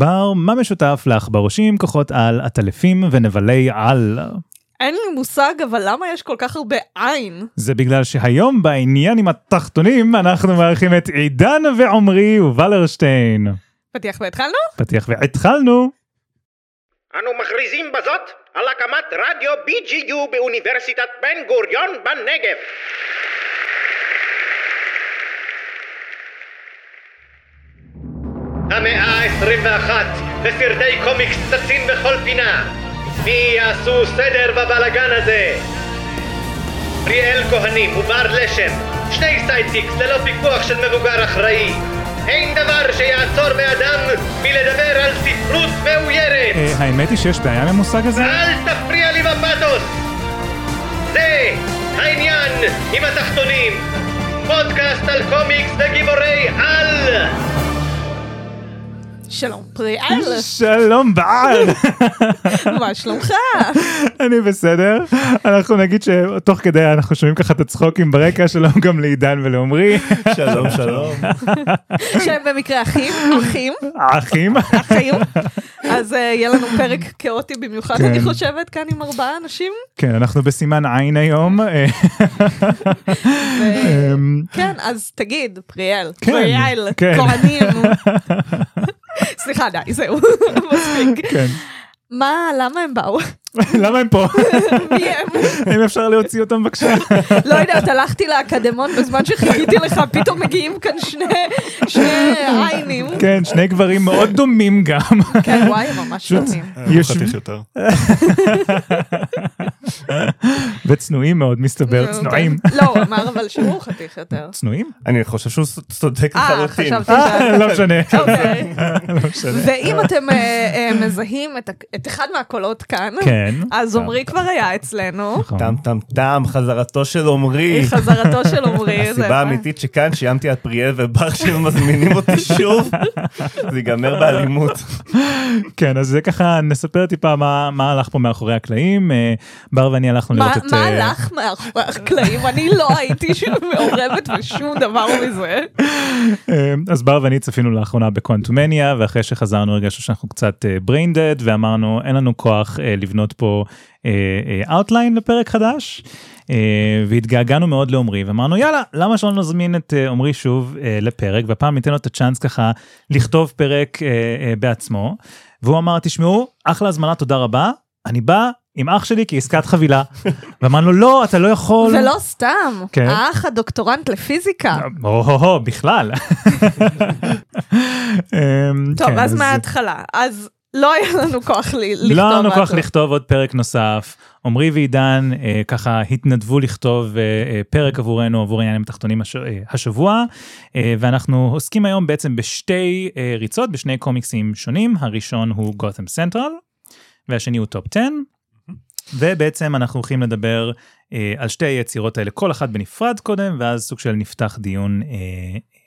בר, מה משותף לעכברושים, כוחות על, עטלפים ונבלי על? אין לי מושג, אבל למה יש כל כך הרבה עין? זה בגלל שהיום בעניין עם התחתונים אנחנו מארחים את עידן ועמרי וולרשטיין. פתיח והתחלנו? פתיח והתחלנו. אנו מכריזים בזאת על הקמת רדיו BGU באוניברסיטת בן גוריון בנגב. המאה ה-21 וסרטי קומיקס צצים בכל פינה. מי יעשו סדר בבלגן הזה? פריאל כהנים ובר לשם, שני sidekicks ללא פיקוח של מבוגר אחראי. אין דבר שיעצור מאדם מלדבר על ספרות מאוירת. אה, האמת היא שיש בעיה עם המושג הזה? אל תפריע לי בפתוס! זה העניין עם התחתונים. פודקאסט על קומיקס וגיבורי על! שלום פריאל, שלום בעל, מה שלומך? אני בסדר. אנחנו נגיד שתוך כדי אנחנו שומעים ככה את הצחוקים ברקע, שלום גם לעידן ולעמרי. שלום שלום. שהם במקרה אחים, אחים, האחים. אחים. אז אה, יהיה לנו פרק כאוטי במיוחד, כן. אני חושבת, כאן עם ארבעה אנשים. כן, אנחנו בסימן עין היום. אמ, כן, אז תגיד, פריאל, כן, פריאל, כן. כהנים. סליחה, די, זהו, מספיק. כן. מה, למה הם באו? למה הם פה? מי הם? אם אפשר להוציא אותם בבקשה. לא יודעת, הלכתי לאקדמון בזמן שחיכיתי לך, פתאום מגיעים כאן שני עיינים. כן, שני גברים מאוד דומים גם. כן, וואי, הם ממש טובים. הוא יושב- חתיך יותר. וצנועים מאוד מסתבר, נו, צנועים. כן. לא, הוא אמר אבל שהוא חתיך יותר. צנועים? אני חושב שהוא צודק אה, לחלוטין. חשבתי אה, לא משנה. אוקיי. לא משנה. ואם אתם אה, אה, מזהים את את אחד מהקולות כאן, כן. אז עמרי כבר היה אצלנו. נכון. טם טם טם, חזרתו של עמרי. חזרתו של עמרי. הסיבה האמיתית שכאן שיימתי על פריאל ובר שמזמינים אותי שוב, זה ייגמר באלימות. כן, אז זה ככה, נספר טיפה מה הלך פה מאחורי הקלעים. אה, בר ואני הלכנו לראות את... מה אה, הלך מאחורי הקלעים? אני לא הייתי מעורבת בשום דבר מזה. אה, אז בר ואני צפינו לאחרונה בקוונטומניה, ואחרי שחזרנו הרגשנו שאנחנו קצת brain dead, ואמרנו אין לנו כוח אה, לבנות פה outline לפרק חדש. אה, והתגעגענו מאוד לעומרי ואמרנו יאללה למה שלא נזמין את אה, עומרי שוב אה, לפרק והפעם ניתן לו את הצ'אנס ככה לכתוב פרק אה, אה, בעצמו והוא אמר תשמעו אחלה הזמנה תודה רבה אני בא עם אח שלי כעסקת חבילה ואמרנו לא אתה לא יכול ולא סתם, כן. האח הדוקטורנט לפיזיקה. או-הו-הו, בכלל. אמ, טוב, כן, אז מההתחלה. אז לא היה לנו כוח ל- לכתוב. לא היה לנו כוח. לכתוב עוד פרק נוסף. עמרי ועידן אה, ככה התנדבו לכתוב אה, אה, פרק עבורנו, עבור העניינים התחתונים הש, אה, השבוע, אה, ואנחנו עוסקים היום בעצם בשתי אה, ריצות, בשני קומיקסים שונים. הראשון הוא גותם סנטרל, והשני הוא טופ 10, ובעצם אנחנו הולכים לדבר אה, על שתי היצירות האלה, כל אחת בנפרד קודם, ואז סוג של נפתח דיון אה,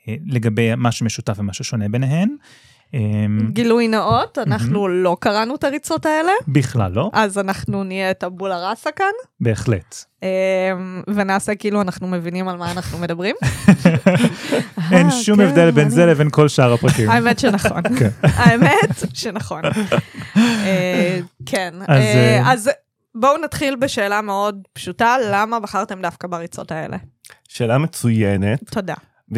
אה, לגבי מה שמשותף ומה ששונה ביניהן. אה, גילוי נאות, אנחנו לא קראנו את הריצות האלה, בכלל לא, אז אנחנו נהיה הטאבולה ראסה כאן, בהחלט. אמ, ונעשה כאילו אנחנו מבינים על מה אנחנו מדברים. אין אה, שום כן, הבדל בין זה לבין כל שאר הפרקים. האמת שנכון, כן. האמת שנכון. אה, כן, אז, אה, אז בואו נתחיל בשאלה מאוד פשוטה, למה בחרתם דווקא בריצות האלה? שאלה מצוינת, תודה.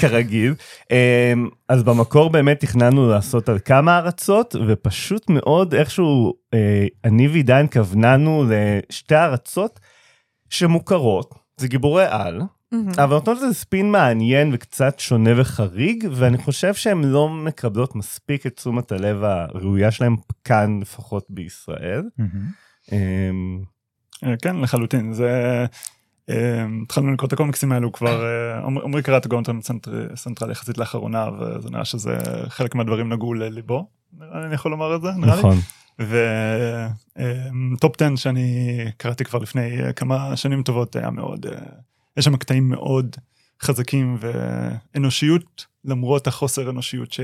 כרגיל. אמ, אז במקור באמת תכננו לעשות על כמה ארצות, ופשוט מאוד איכשהו אה, אני ועידן כווננו לשתי ארצות שמוכרות, זה גיבורי על, מהמם. אבל נותנות לזה ספין מעניין וקצת שונה וחריג, ואני חושב שהן לא מקבלות מספיק את תשומת הלב הראויה שלהן כאן, לפחות בישראל. מהמם. אמ, אה, כן, לחלוטין. זה... אה, התחלנו לקרוא את הקומיקסים האלו כבר, אה, עמרי קרא את הגותם סנטר- סנטרל יחסית לאחרונה, וזה נראה שזה חלק מהדברים נגעו לליבו, נראה לי אני יכול לומר את זה, נראה לי. נכון. וטופ 10 שאני קראתי כבר לפני כמה שנים טובות היה מאוד, יש שם קטעים מאוד חזקים ואנושיות למרות החוסר אנושיות ש,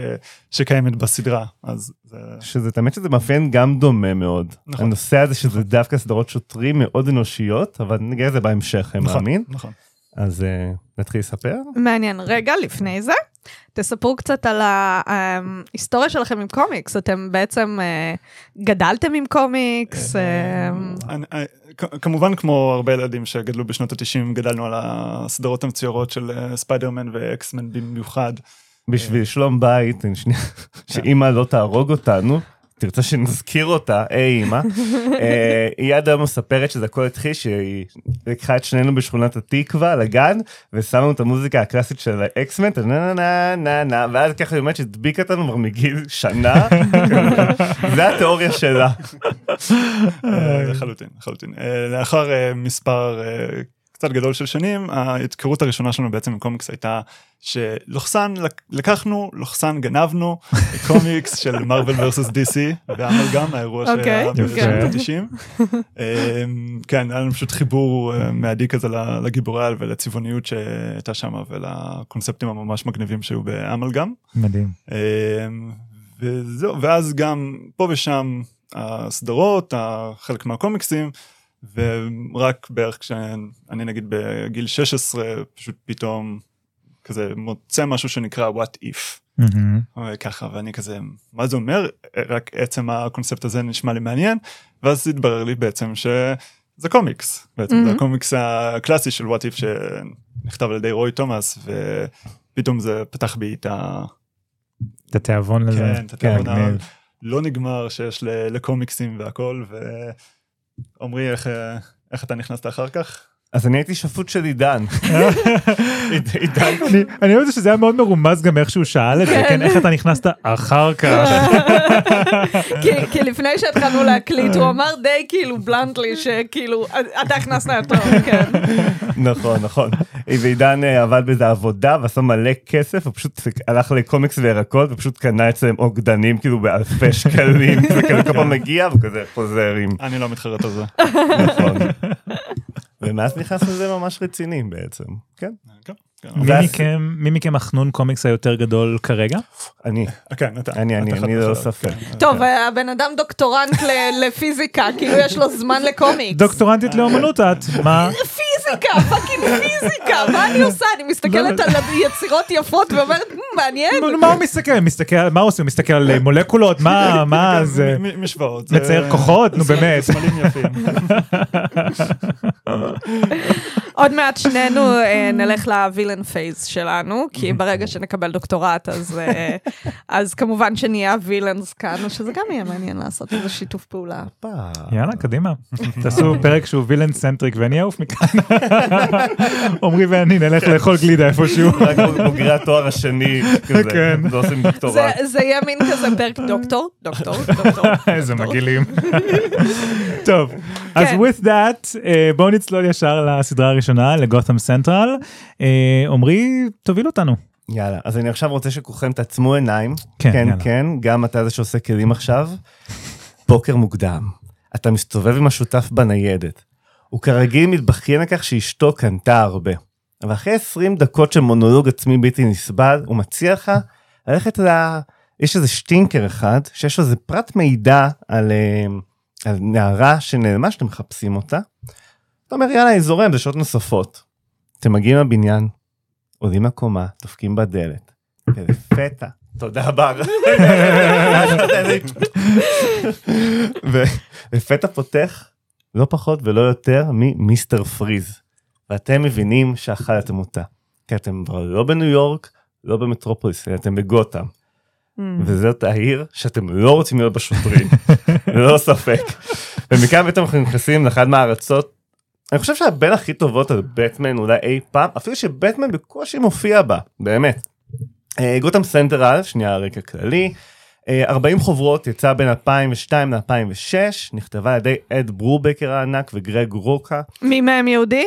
שקיימת בסדרה אז זה שזה תמיד שזה מאפיין גם דומה מאוד. נכון. הנושא הזה שזה דווקא סדרות שוטרים מאוד אנושיות, אבל נגיע לזה בהמשך, אני נכון, מאמין. נכון. אז אה, נתחיל לספר? מעניין. רגע, לפני זה, תספרו קצת על ההיסטוריה שלכם עם קומיקס. אתם בעצם אה, גדלתם עם קומיקס? אה, אני- כ- כמובן כמו הרבה ילדים שגדלו בשנות ה-90 גדלנו על הסדרות המצוירות של אה, ספיידרמן ואקסמן במיוחד. בשביל שלום בית, שנייה, שאמא לא תהרוג אותנו, תרצה שנזכיר אותה, היי אמא. אה, היא עד היום מספרת שזה הכל התחיל שהיא לקחה את שנינו בשכונת התקווה לגן ושמה את המוזיקה הקלאסית של האקסמן, את הנה נה נה נה ואז ככה היא אומרת שהדביקה אותנו כבר מגיל שנה, זה התיאוריה שלה. אה, לחלוטין, לחלוטין. אה, לאחר אה, מספר אה, קצת גדול של שנים, ההתקרות הראשונה שלנו בעצם עם קומיקס הייתה שלוחסן לק- לקחנו, לוחסן גנבנו קומיקס של מרוויל ורסוס די.סי, באמלגם, האירוע אוקיי, שהיה אוקיי. בשנות ה-90. כן, היה לנו פשוט חיבור אה, מהדי כזה לגיבורי על ולצבעוניות שהייתה שם ולקונספטים הממש מגניבים שהיו באמלגם. מדהים. אמ, וזהו, ואז גם פה ושם הסדרות, חלק מהקומיקסים, ורק בערך כשאני נגיד בגיל 16, פשוט פתאום כזה מוצא משהו שנקרא what if. מהמם. ככה ואני כזה מה זה אומר רק עצם הקונספט הזה נשמע לי מעניין ואז התברר לי בעצם שזה קומיקס בעצם זה Mhm. הקומיקס הקלאסי של what if שנכתב על ידי רוי תומאס ופתאום זה פתח בי את ה... את התיאבון לזה. כן, את התיאבון. הלא נגמר שיש לקומיקסים והכל ועמרי איך איך אתה נכנסת אחר כך? אז אני הייתי שפוט של עידן. עידן אני- אוהב את זה שזה היה מאוד מרומז גם איך שהוא שאל את זה, כן. כן, איך אתה נכנסת אחר כך. כי- כי לפני שהתחלנו להקליט, הוא אמר די כאילו בלנטלי, שכאילו, אתה הכנסת אותו, כן. נכון נכון ועידן אה, עבד באיזה עבודה ועשה מלא כסף ופשוט הלך לקומיקס וירקות ופשוט קנה אצלם עוגדנים כאילו באלפי שקלים וכזה כל פעם מגיע וכזה חוזר עם אני לא מתחרט על זה. נכון. ומאז נכנס לזה ממש רציני בעצם כן כן, כן. מי מכם- החנון קומיקס היותר גדול כרגע? אני כן, אתה. אני אני אני ללא וחלק, ספק. כן. טוב, הבן אדם דוקטורנט ל- לפיזיקה, כאילו יש לו זמן לקומיקס. דוקטורנטית לאומנות את, מה? פיזיקה, fucking פיזיקה, מה אני עושה? אני מסתכלת על יצירות יפות ואומרת, "מ, מעניין. מה הוא מסתכל? מסתכל, מה הוא עושה? הוא מסתכל על אה, מולקולות? מה, מה זה? משוואות. מצייר כוחות? נו, באמת. עוד מעט שנינו אה, נלך ל villain phase שלנו, כי ברגע שנקבל דוקטורט, אז, אה, אז כמובן שנהיה ה villains כאן, או שזה גם יהיה מעניין לעשות איזה שיתוף פעולה. יאללה, קדימה. תעשו פרק שהוא villain centric ואני אעוף מכאן. עמרי ואני נלך לאכול גלידה איפשהו. רק בוגרי התואר השני כזה כן. ועושים זה, דוקטורט. זה יהיה מין כזה פרק דוקטור, דוקטור, דוקטור. איזה מגעילים. טוב, אז כן. with that, אה, בואו נצלול ישר לסדרה הראשונה, לגותם סנטרל. אה, עמרי, תוביל אותנו. יאללה אז אני עכשיו רוצה שכולכם תעצמו עיניים כן, כן יאללה. כן גם אתה זה שעושה כלים עכשיו. בוקר מוקדם אתה מסתובב עם השותף בניידת. הוא כרגיל מתבכיין על כך שאשתו קנתה הרבה. אבל אחרי 20 דקות של מונולוג עצמי בלתי נסבל הוא מציע לך ללכת ל... יש איזה שטינקר אחד שיש לו איזה פרט מידע על, אה, על נערה שנעלמה שאתם מחפשים אותה. אתה אומר יאללה היא זורם זה שעות נוספות. אתם מגיעים לבניין עולים לקומה, דופקים בדלת, ולפתע, תודה בר. ולפתע פותח לא פחות ולא יותר ממיסטר פריז. ואתם מבינים שאכלתם אותה. כי אתם כבר לא בניו יורק, לא במטרופוליס, אתם בגותם. וזאת העיר שאתם לא רוצים להיות בשוטרים, ללא ספק. ומכאן בעצם אנחנו נכנסים לאחד מהארצות, אני חושב שהבין הכי טובות על בטמן אולי אי פעם, אפילו שבטמן בקושי מופיע בה, באמת. אה, גותם סנטרל, שנייה רקע כללי, 40 חוברות, יצא בין 2002 ל-2006, נכתבה על ידי אד ברובייקר הענק וגרג רוקה. מי מהם יהודי?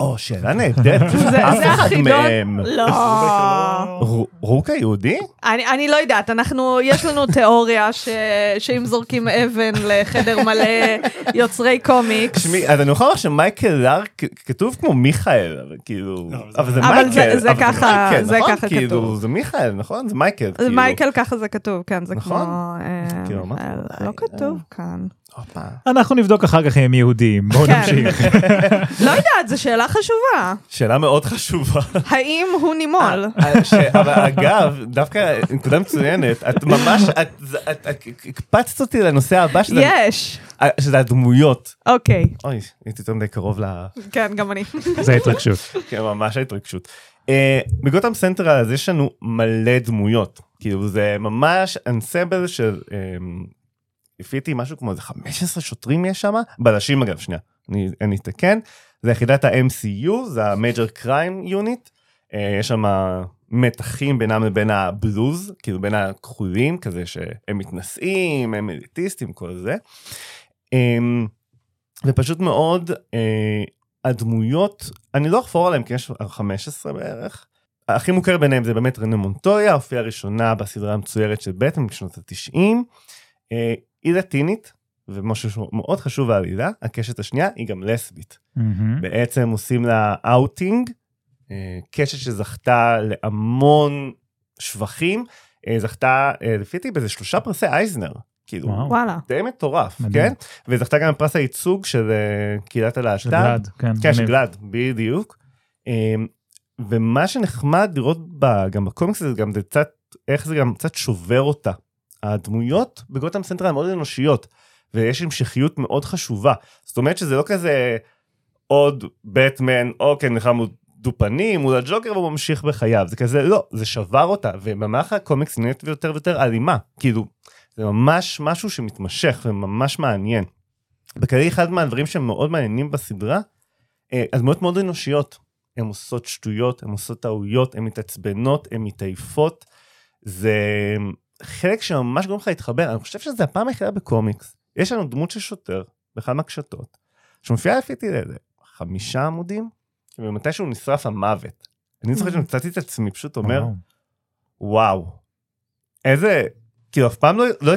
או, שאלה נהדרת, זה זה אף אחד? מהם. לא. ר- רוקה יהודי? אני, אני לא יודעת, אנחנו, יש לנו תיאוריה שאם זורקים אבן לחדר מלא יוצרי קומיקס, תשמעי, אז אני יכול לומר שמייקל לארק כתוב כמו מיכאל, אבל כאילו, לא, זה- אבל זה אבל זה- מייקל, זה אבל ככה- מייקל, זה נכון? ככה כאילו, כתוב. זה מיכאל, נכון? זה מייקל, זה כאילו. מייקל ככה זה כתוב, כן, זה נכון? כמו... אה, כאילו, אה, לא כתוב כאן. אנחנו נבדוק אחר כך אם הם יהודים, בואו כן. נמשיך. לא יודעת, זו שאלה חשובה. שאלה מאוד חשובה. האם הוא נימול? אה, ש- אבל אגב, דווקא נקודה מצוינת, את ממש, את- את- את הקפצת אותי לנושא הבא, שזה- יש. אה, שזה הדמויות. אוקיי, אוי, הייתי יותר מדי קרוב ל... כן, גם אני. זה התרגשות. כן, ממש ההתרגשות. אה, בגותם סנטרל אז יש לנו מלא דמויות. כאילו זה ממש אנסמבל של, לפי דעתי משהו כמו איזה 15 שוטרים יש שם, בלשים אגב, שנייה, אני, אני אתקן. זה יחידת ה-MCU, זה ה-Major Crime Unit. אה, יש שם מתחים בינם לבין הבלוז, כאילו בין הכחולים, כזה שהם מתנשאים, הם אליטיסטים, כל זה. אה, ופשוט מאוד, אה, הדמויות, אני לא אחפור עליהם כי יש 15 בערך. הכי מוכר ביניהם זה באמת רנה מונטויה, הופיעה ראשונה בסדרה המצוירת של בטמן בשנות ה-90. היא לטינית, ומשהו שהוא מאוד חשוב בעלילה, הקשת השנייה היא גם לסבית. מהמם. בעצם עושים לה אאוטינג, אה, קשת שזכתה להמון שבחים, אה, זכתה אה, לפי דעתי באיזה שלושה פרסי אייזנר. כאילו. וואלה. די מטורף, מדהים. כן? וזכתה גם בפרס הייצוג של קהילת של הלהט"ב. GLAAD, כן. כן, של. GLAAD, בדיוק. ומה שנחמד לראות ב, גם בקומיקס הזה, גם זה קצת, איך זה גם קצת שובר אותה. הדמויות בגותם סנטרל מאוד אנושיות, ויש המשכיות מאוד חשובה. זאת אומרת שזה לא כזה עוד בטמן, אוקיי, נלחמנו דו-פנים מול הג'וקר והוא ממשיך בחייו. זה כזה, לא, זה שבר אותה, ובמהלך הקומיקס נהיית יותר ויותר אלימה. כאילו, זה ממש משהו שמתמשך וממש מעניין. בכללי אחד מהדברים שהם מאוד מעניינים בסדרה, אה, הדמויות מאוד אנושיות. הן עושות שטויות, הן עושות טעויות, הן מתעצבנות, הן מתעייפות. זה חלק שממש גורם לך להתחבר. אני חושב שזה הפעם היחידה בקומיקס. יש לנו דמות של שוטר באחד מהקשתות, שמופיעה לפי דעתי לאיזה חמישה עמודים, ומתישהו נשרף המוות. אני זוכר שמצאתי את עצמי פשוט אומר, וואו. איזה, כאילו אף פעם לא, לא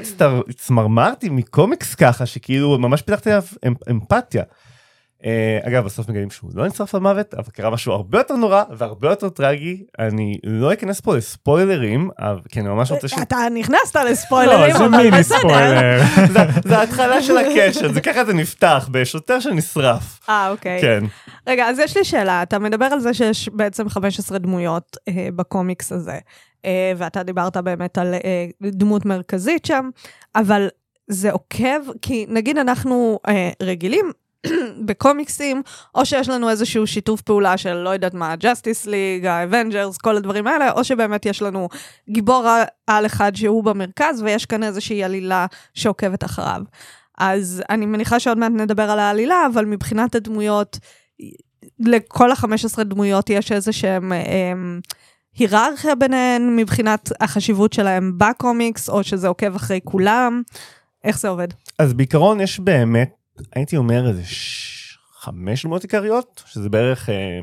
הצמרמרתי מקומיקס ככה, שכאילו ממש פיתחתי אמ- אמפתיה. אה, אגב, בסוף מגלים שהוא לא נשרף למוות, אבל קרה משהו הרבה יותר נורא והרבה יותר טרגי. אני לא אכנס פה לספוילרים, אבל כי אני ממש רוצה ש... אתה נכנסת לספוילרים, לא, זה אבל מיני בסדר. ספוילר. זה- ההתחלה של הקשר, זה ככה זה נפתח, בשוטר שנשרף. אה, אוקיי. כן. רגע, אז יש לי שאלה. אתה מדבר על זה שיש בעצם 15 דמויות אה, בקומיקס הזה, אה, ואתה דיברת באמת על אה, דמות מרכזית שם, אבל זה עוקב, כי נגיד אנחנו אה, רגילים בקומיקסים, או שיש לנו איזשהו שיתוף פעולה של לא יודעת מה, ג'סטיס ליג, האבנג'רס, כל הדברים האלה, או שבאמת יש לנו גיבור על אחד שהוא במרכז, ויש כאן איזושהי עלילה שעוקבת אחריו. אז אני מניחה שעוד מעט נדבר על העלילה, אבל מבחינת הדמויות, לכל ה-15 דמויות יש איזה שהם הם, היררכיה ביניהן מבחינת החשיבות שלהם בקומיקס, או שזה עוקב אחרי כולם? איך זה עובד? אז בעיקרון יש באמת, הייתי אומר איזה ש... חמש דמות עיקריות, שזה בערך, אה,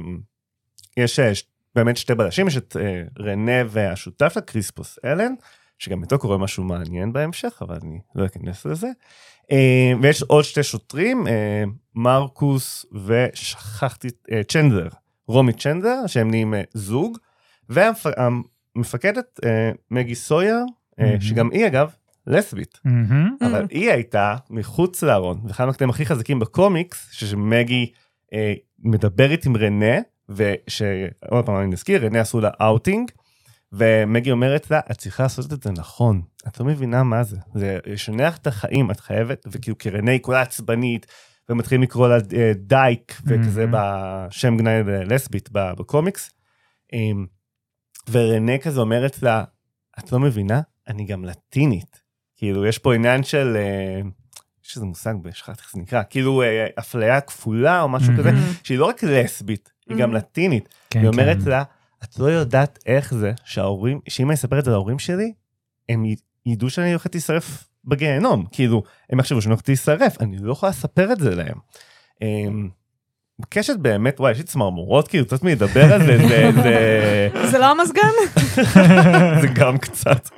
יש אה. באמת שתי בלשים, יש את אה, רנה והשותף קריספוס אלן, שגם איתו קורה משהו מעניין בהמשך, אבל אני לא אכנס לזה. ויש עוד שתי שוטרים, מרקוס ושכחתי, צ'נדלר, רומי צ'נדלר, שהם נהיים זוג, והמפקדת מגי מהמם. שגם היא אגב לסבית. מהמם. אבל היא הייתה מחוץ לארון, ואחד מהקטעים הכי חזקים בקומיקס, שמגי אה, מדברת עם רנה, ושעוד פעם אני נזכיר, רנה עשו לה אאוטינג, ומגי אומרת לה, את צריכה לעשות את זה נכון, את לא מבינה מה זה, זה ישנה לך את החיים, את חייבת, וכאילו כי רנה היא כולה עצבנית, ומתחילים לקרוא לה אה, דייק, וכזה מהמם. בשם גנאי לסבית בקומיקס. אה, ורנה כזה אומרת לה, את לא מבינה? אני גם לטינית. כאילו, יש פה עניין של, אה, יש איזה מושג, שכחתי איך זה נקרא, כאילו אה, אפליה כפולה או משהו. כזה, שהיא לא רק לסבית, היא גם. לטינית. כן, היא אומרת כן. לה, את לא יודעת איך זה שההורים, שאם אני אספר את זה להורים שלי, הם ידעו שאני הולכת להישרף בגיהנום. כאילו, הם יחשבו שאני הולכת להישרף, אני לא יכולה לספר את זה להם. קשה באמת, וואי, יש לי צמרמורות, כאילו, קצת מלדבר על זה, זה, זה... זה לא המזגן? זה גם קצת.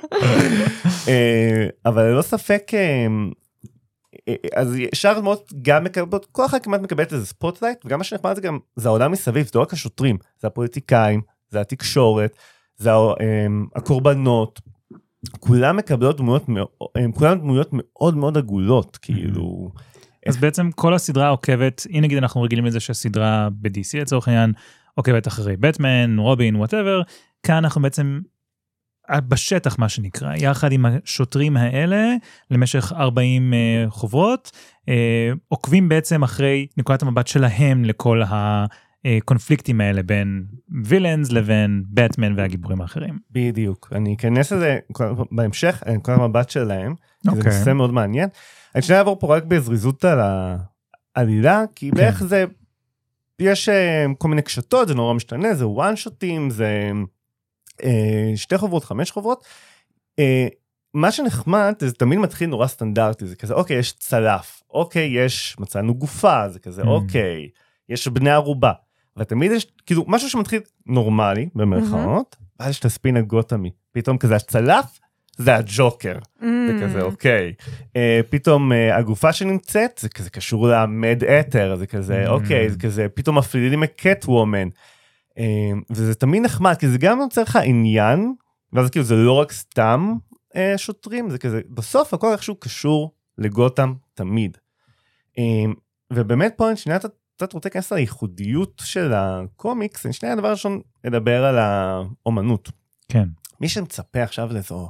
אה, אבל ללא ספק, אה, אה, אז שאר הדמויות גם מקבלות, כל אחת כמעט מקבלת איזה spotlight, וגם מה שנחמד זה גם, זה העולם מסביב, זה לא רק השוטרים, זה הפוליטיקאים, זה התקשורת, זה הקורבנות, כולם מקבלות דמויות, כולם דמויות מאוד מאוד עגולות, כאילו, אז בעצם כל הסדרה עוקבת, אם נגיד אנחנו רגילים לזה שהסדרה ב-DC לצורך העניין, עוקבת אחרי בטמן, רובין, וואטאבר, כאן אנחנו בעצם בשטח מה שנקרא, יחד עם השוטרים האלה למשך 40 אה, חוברות, אה, עוקבים בעצם אחרי נקודת המבט שלהם לכל הקונפליקטים האלה בין וילאנס לבין בטמן והגיבורים האחרים. בדיוק. אני אכנס לזה בהמשך, נקודת המבט שלהם, כי זה אוקיי. נושא מאוד מעניין. אני שנייה אעבור פה רק בזריזות על העלילה, כי כן. בערך זה, יש אה, כל מיני קשתות, זה נורא משתנה, זה וואן שוטים, זה אה, שתי חוברות, חמש חוברות. אה, מה שנחמד זה תמיד מתחיל נורא סטנדרטי, זה כזה, אוקיי, יש צלף, אוקיי, יש, מצאנו גופה, זה כזה, Mm. אוקיי, יש בני ערובה. ותמיד יש כאילו משהו שמתחיל נורמלי במרכאות, ואז יש את הספין הגותמי, פתאום כזה הצלף זה הג'וקר, זה Mm. כזה אוקיי. אה, פתאום אה, הגופה שנמצאת זה כזה קשור למד אתר, זה כזה Mm. אוקיי, זה כזה פתאום מפלילים את קט וומן. אה, וזה תמיד נחמד, כי זה גם יוצר לך עניין, ואז כאילו זה לא רק סתם אה, שוטרים, זה כזה, בסוף הכל איכשהו קשור לגותם תמיד. אה, ובאמת פה אני שנייה קצת- רוצה להיכנס לייחודיות של הקומיקס, אני שנייה דבר ראשון לדבר על האומנות. כן. מי שמצפה עכשיו לאיזו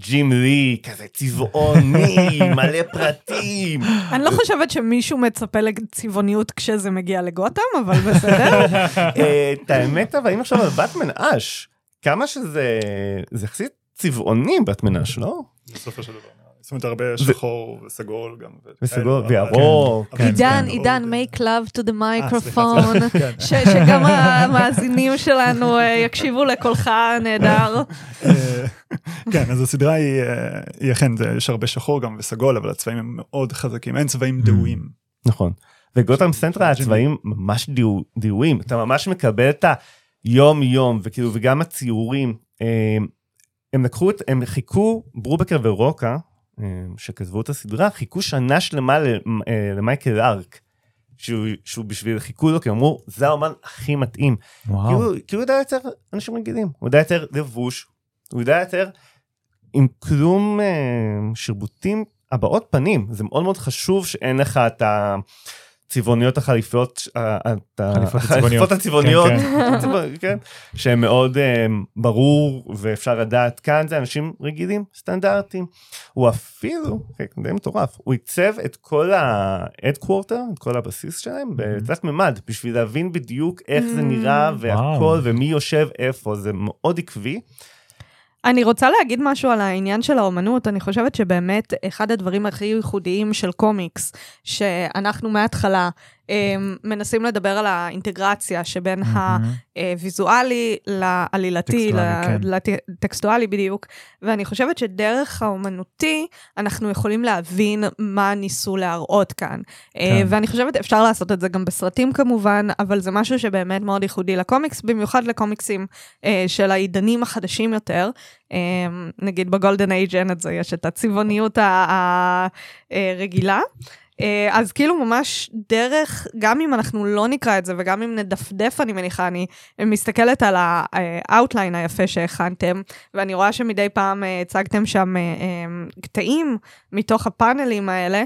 ג'ים לי, כזה צבעוני, מלא פרטים. אני לא חושבת שמישהו מצפה לצבעוניות כשזה מגיע לגותם, אבל בסדר. אה, את האמת, אבל אם עכשיו על באטמן אש, כמה שזה, זה יחסית צבעוני באטמן אש, לא? בסופו של דבר. זאת אומרת, הרבה שחור וסגול גם. וסגול וירוק. כן, עידן, עידן, make love to the סליחה, microphone, כן. שגם המאזינים שלנו אה, יקשיבו לקולך הנהדר. אה, כן, אז הסדרה היא, אה, אכן, יש הרבה שחור גם וסגול, אבל הצבעים הם מאוד חזקים, אין צבעים דהויים. נכון. וגותם סנטרה. הצבעים ממש דיויים, אתה ממש מקבל את היום יום, וכאילו, וגם הציורים. אה, הם לקחו את, הם חיכו, ברובקר ורוקה, אה, שכתבו את הסדרה, חיכו שנה שלמה אה, למייקל ארק. שהוא, שהוא בשביל חיכו לו, כי אמרו, זה האומן הכי מתאים. כי וואו. הוא, כי הוא יודע יותר אנשים רגילים, הוא יודע יותר לבוש, הוא יודע יותר עם כלום אה, שרבוטים, הבעות פנים, זה מאוד מאוד חשוב שאין לך את הצבעוניות החליפות, אה, את ה- חליפות החליפות הצבעוניות. כן, צבע- כן, שהם מאוד אה, ברור ואפשר לדעת כאן זה אנשים רגילים סטנדרטיים. הוא אפילו, כן, די מטורף, הוא עיצב את כל ה-headquarter, את כל הבסיס שלהם בתלת מימד בשביל להבין בדיוק איך זה נראה והכל. ומי יושב איפה זה מאוד עקבי. אני רוצה להגיד משהו על העניין של האומנות. אני חושבת שבאמת אחד הדברים הכי ייחודיים של קומיקס, שאנחנו מההתחלה מנסים לדבר על האינטגרציה שבין. הוויזואלי לעלילתי, טקסטואלי, כן. לטקסטואלי בדיוק. ואני חושבת שדרך האומנותי אנחנו יכולים להבין מה ניסו להראות כאן. אה, כן. ואני חושבת אפשר לעשות את זה גם בסרטים כמובן, אבל זה משהו שבאמת מאוד ייחודי לקומיקס, במיוחד לקומיקסים אה, של העידנים החדשים יותר. אה, נגיד בגולדן אייג' אין את זה, יש את הצבעוניות הרגילה. אה, אז כאילו ממש דרך, גם אם אנחנו לא נקרא את זה וגם אם נדפדף, אני מניחה, אני מסתכלת על ה outline היפה שהכנתם, ואני רואה שמדי פעם אה, הצגתם שם אה, קטעים מתוך הפאנלים האלה,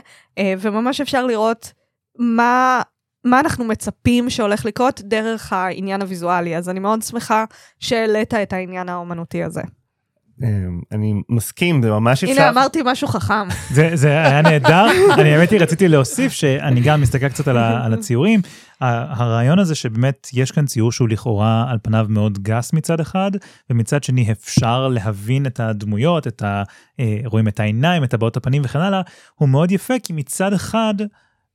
וממש אפשר לראות מה... מה אנחנו מצפים שהולך לקרות דרך העניין הוויזואלי, אז אני מאוד שמחה שהעלית את העניין האומנותי הזה. אה, אני מסכים זה ממש אפשר. הנה, אמרתי משהו חכם. זה, זה היה נהדר, אני האמת היא רציתי להוסיף שאני גם מסתכל קצת על, ה, על הציורים, הרעיון הזה שבאמת יש כאן ציור שהוא לכאורה על פניו מאוד גס מצד אחד, ומצד שני אפשר להבין את הדמויות, את ה, אה, רואים את העיניים, את הבעות הפנים וכן הלאה, הוא מאוד יפה כי מצד אחד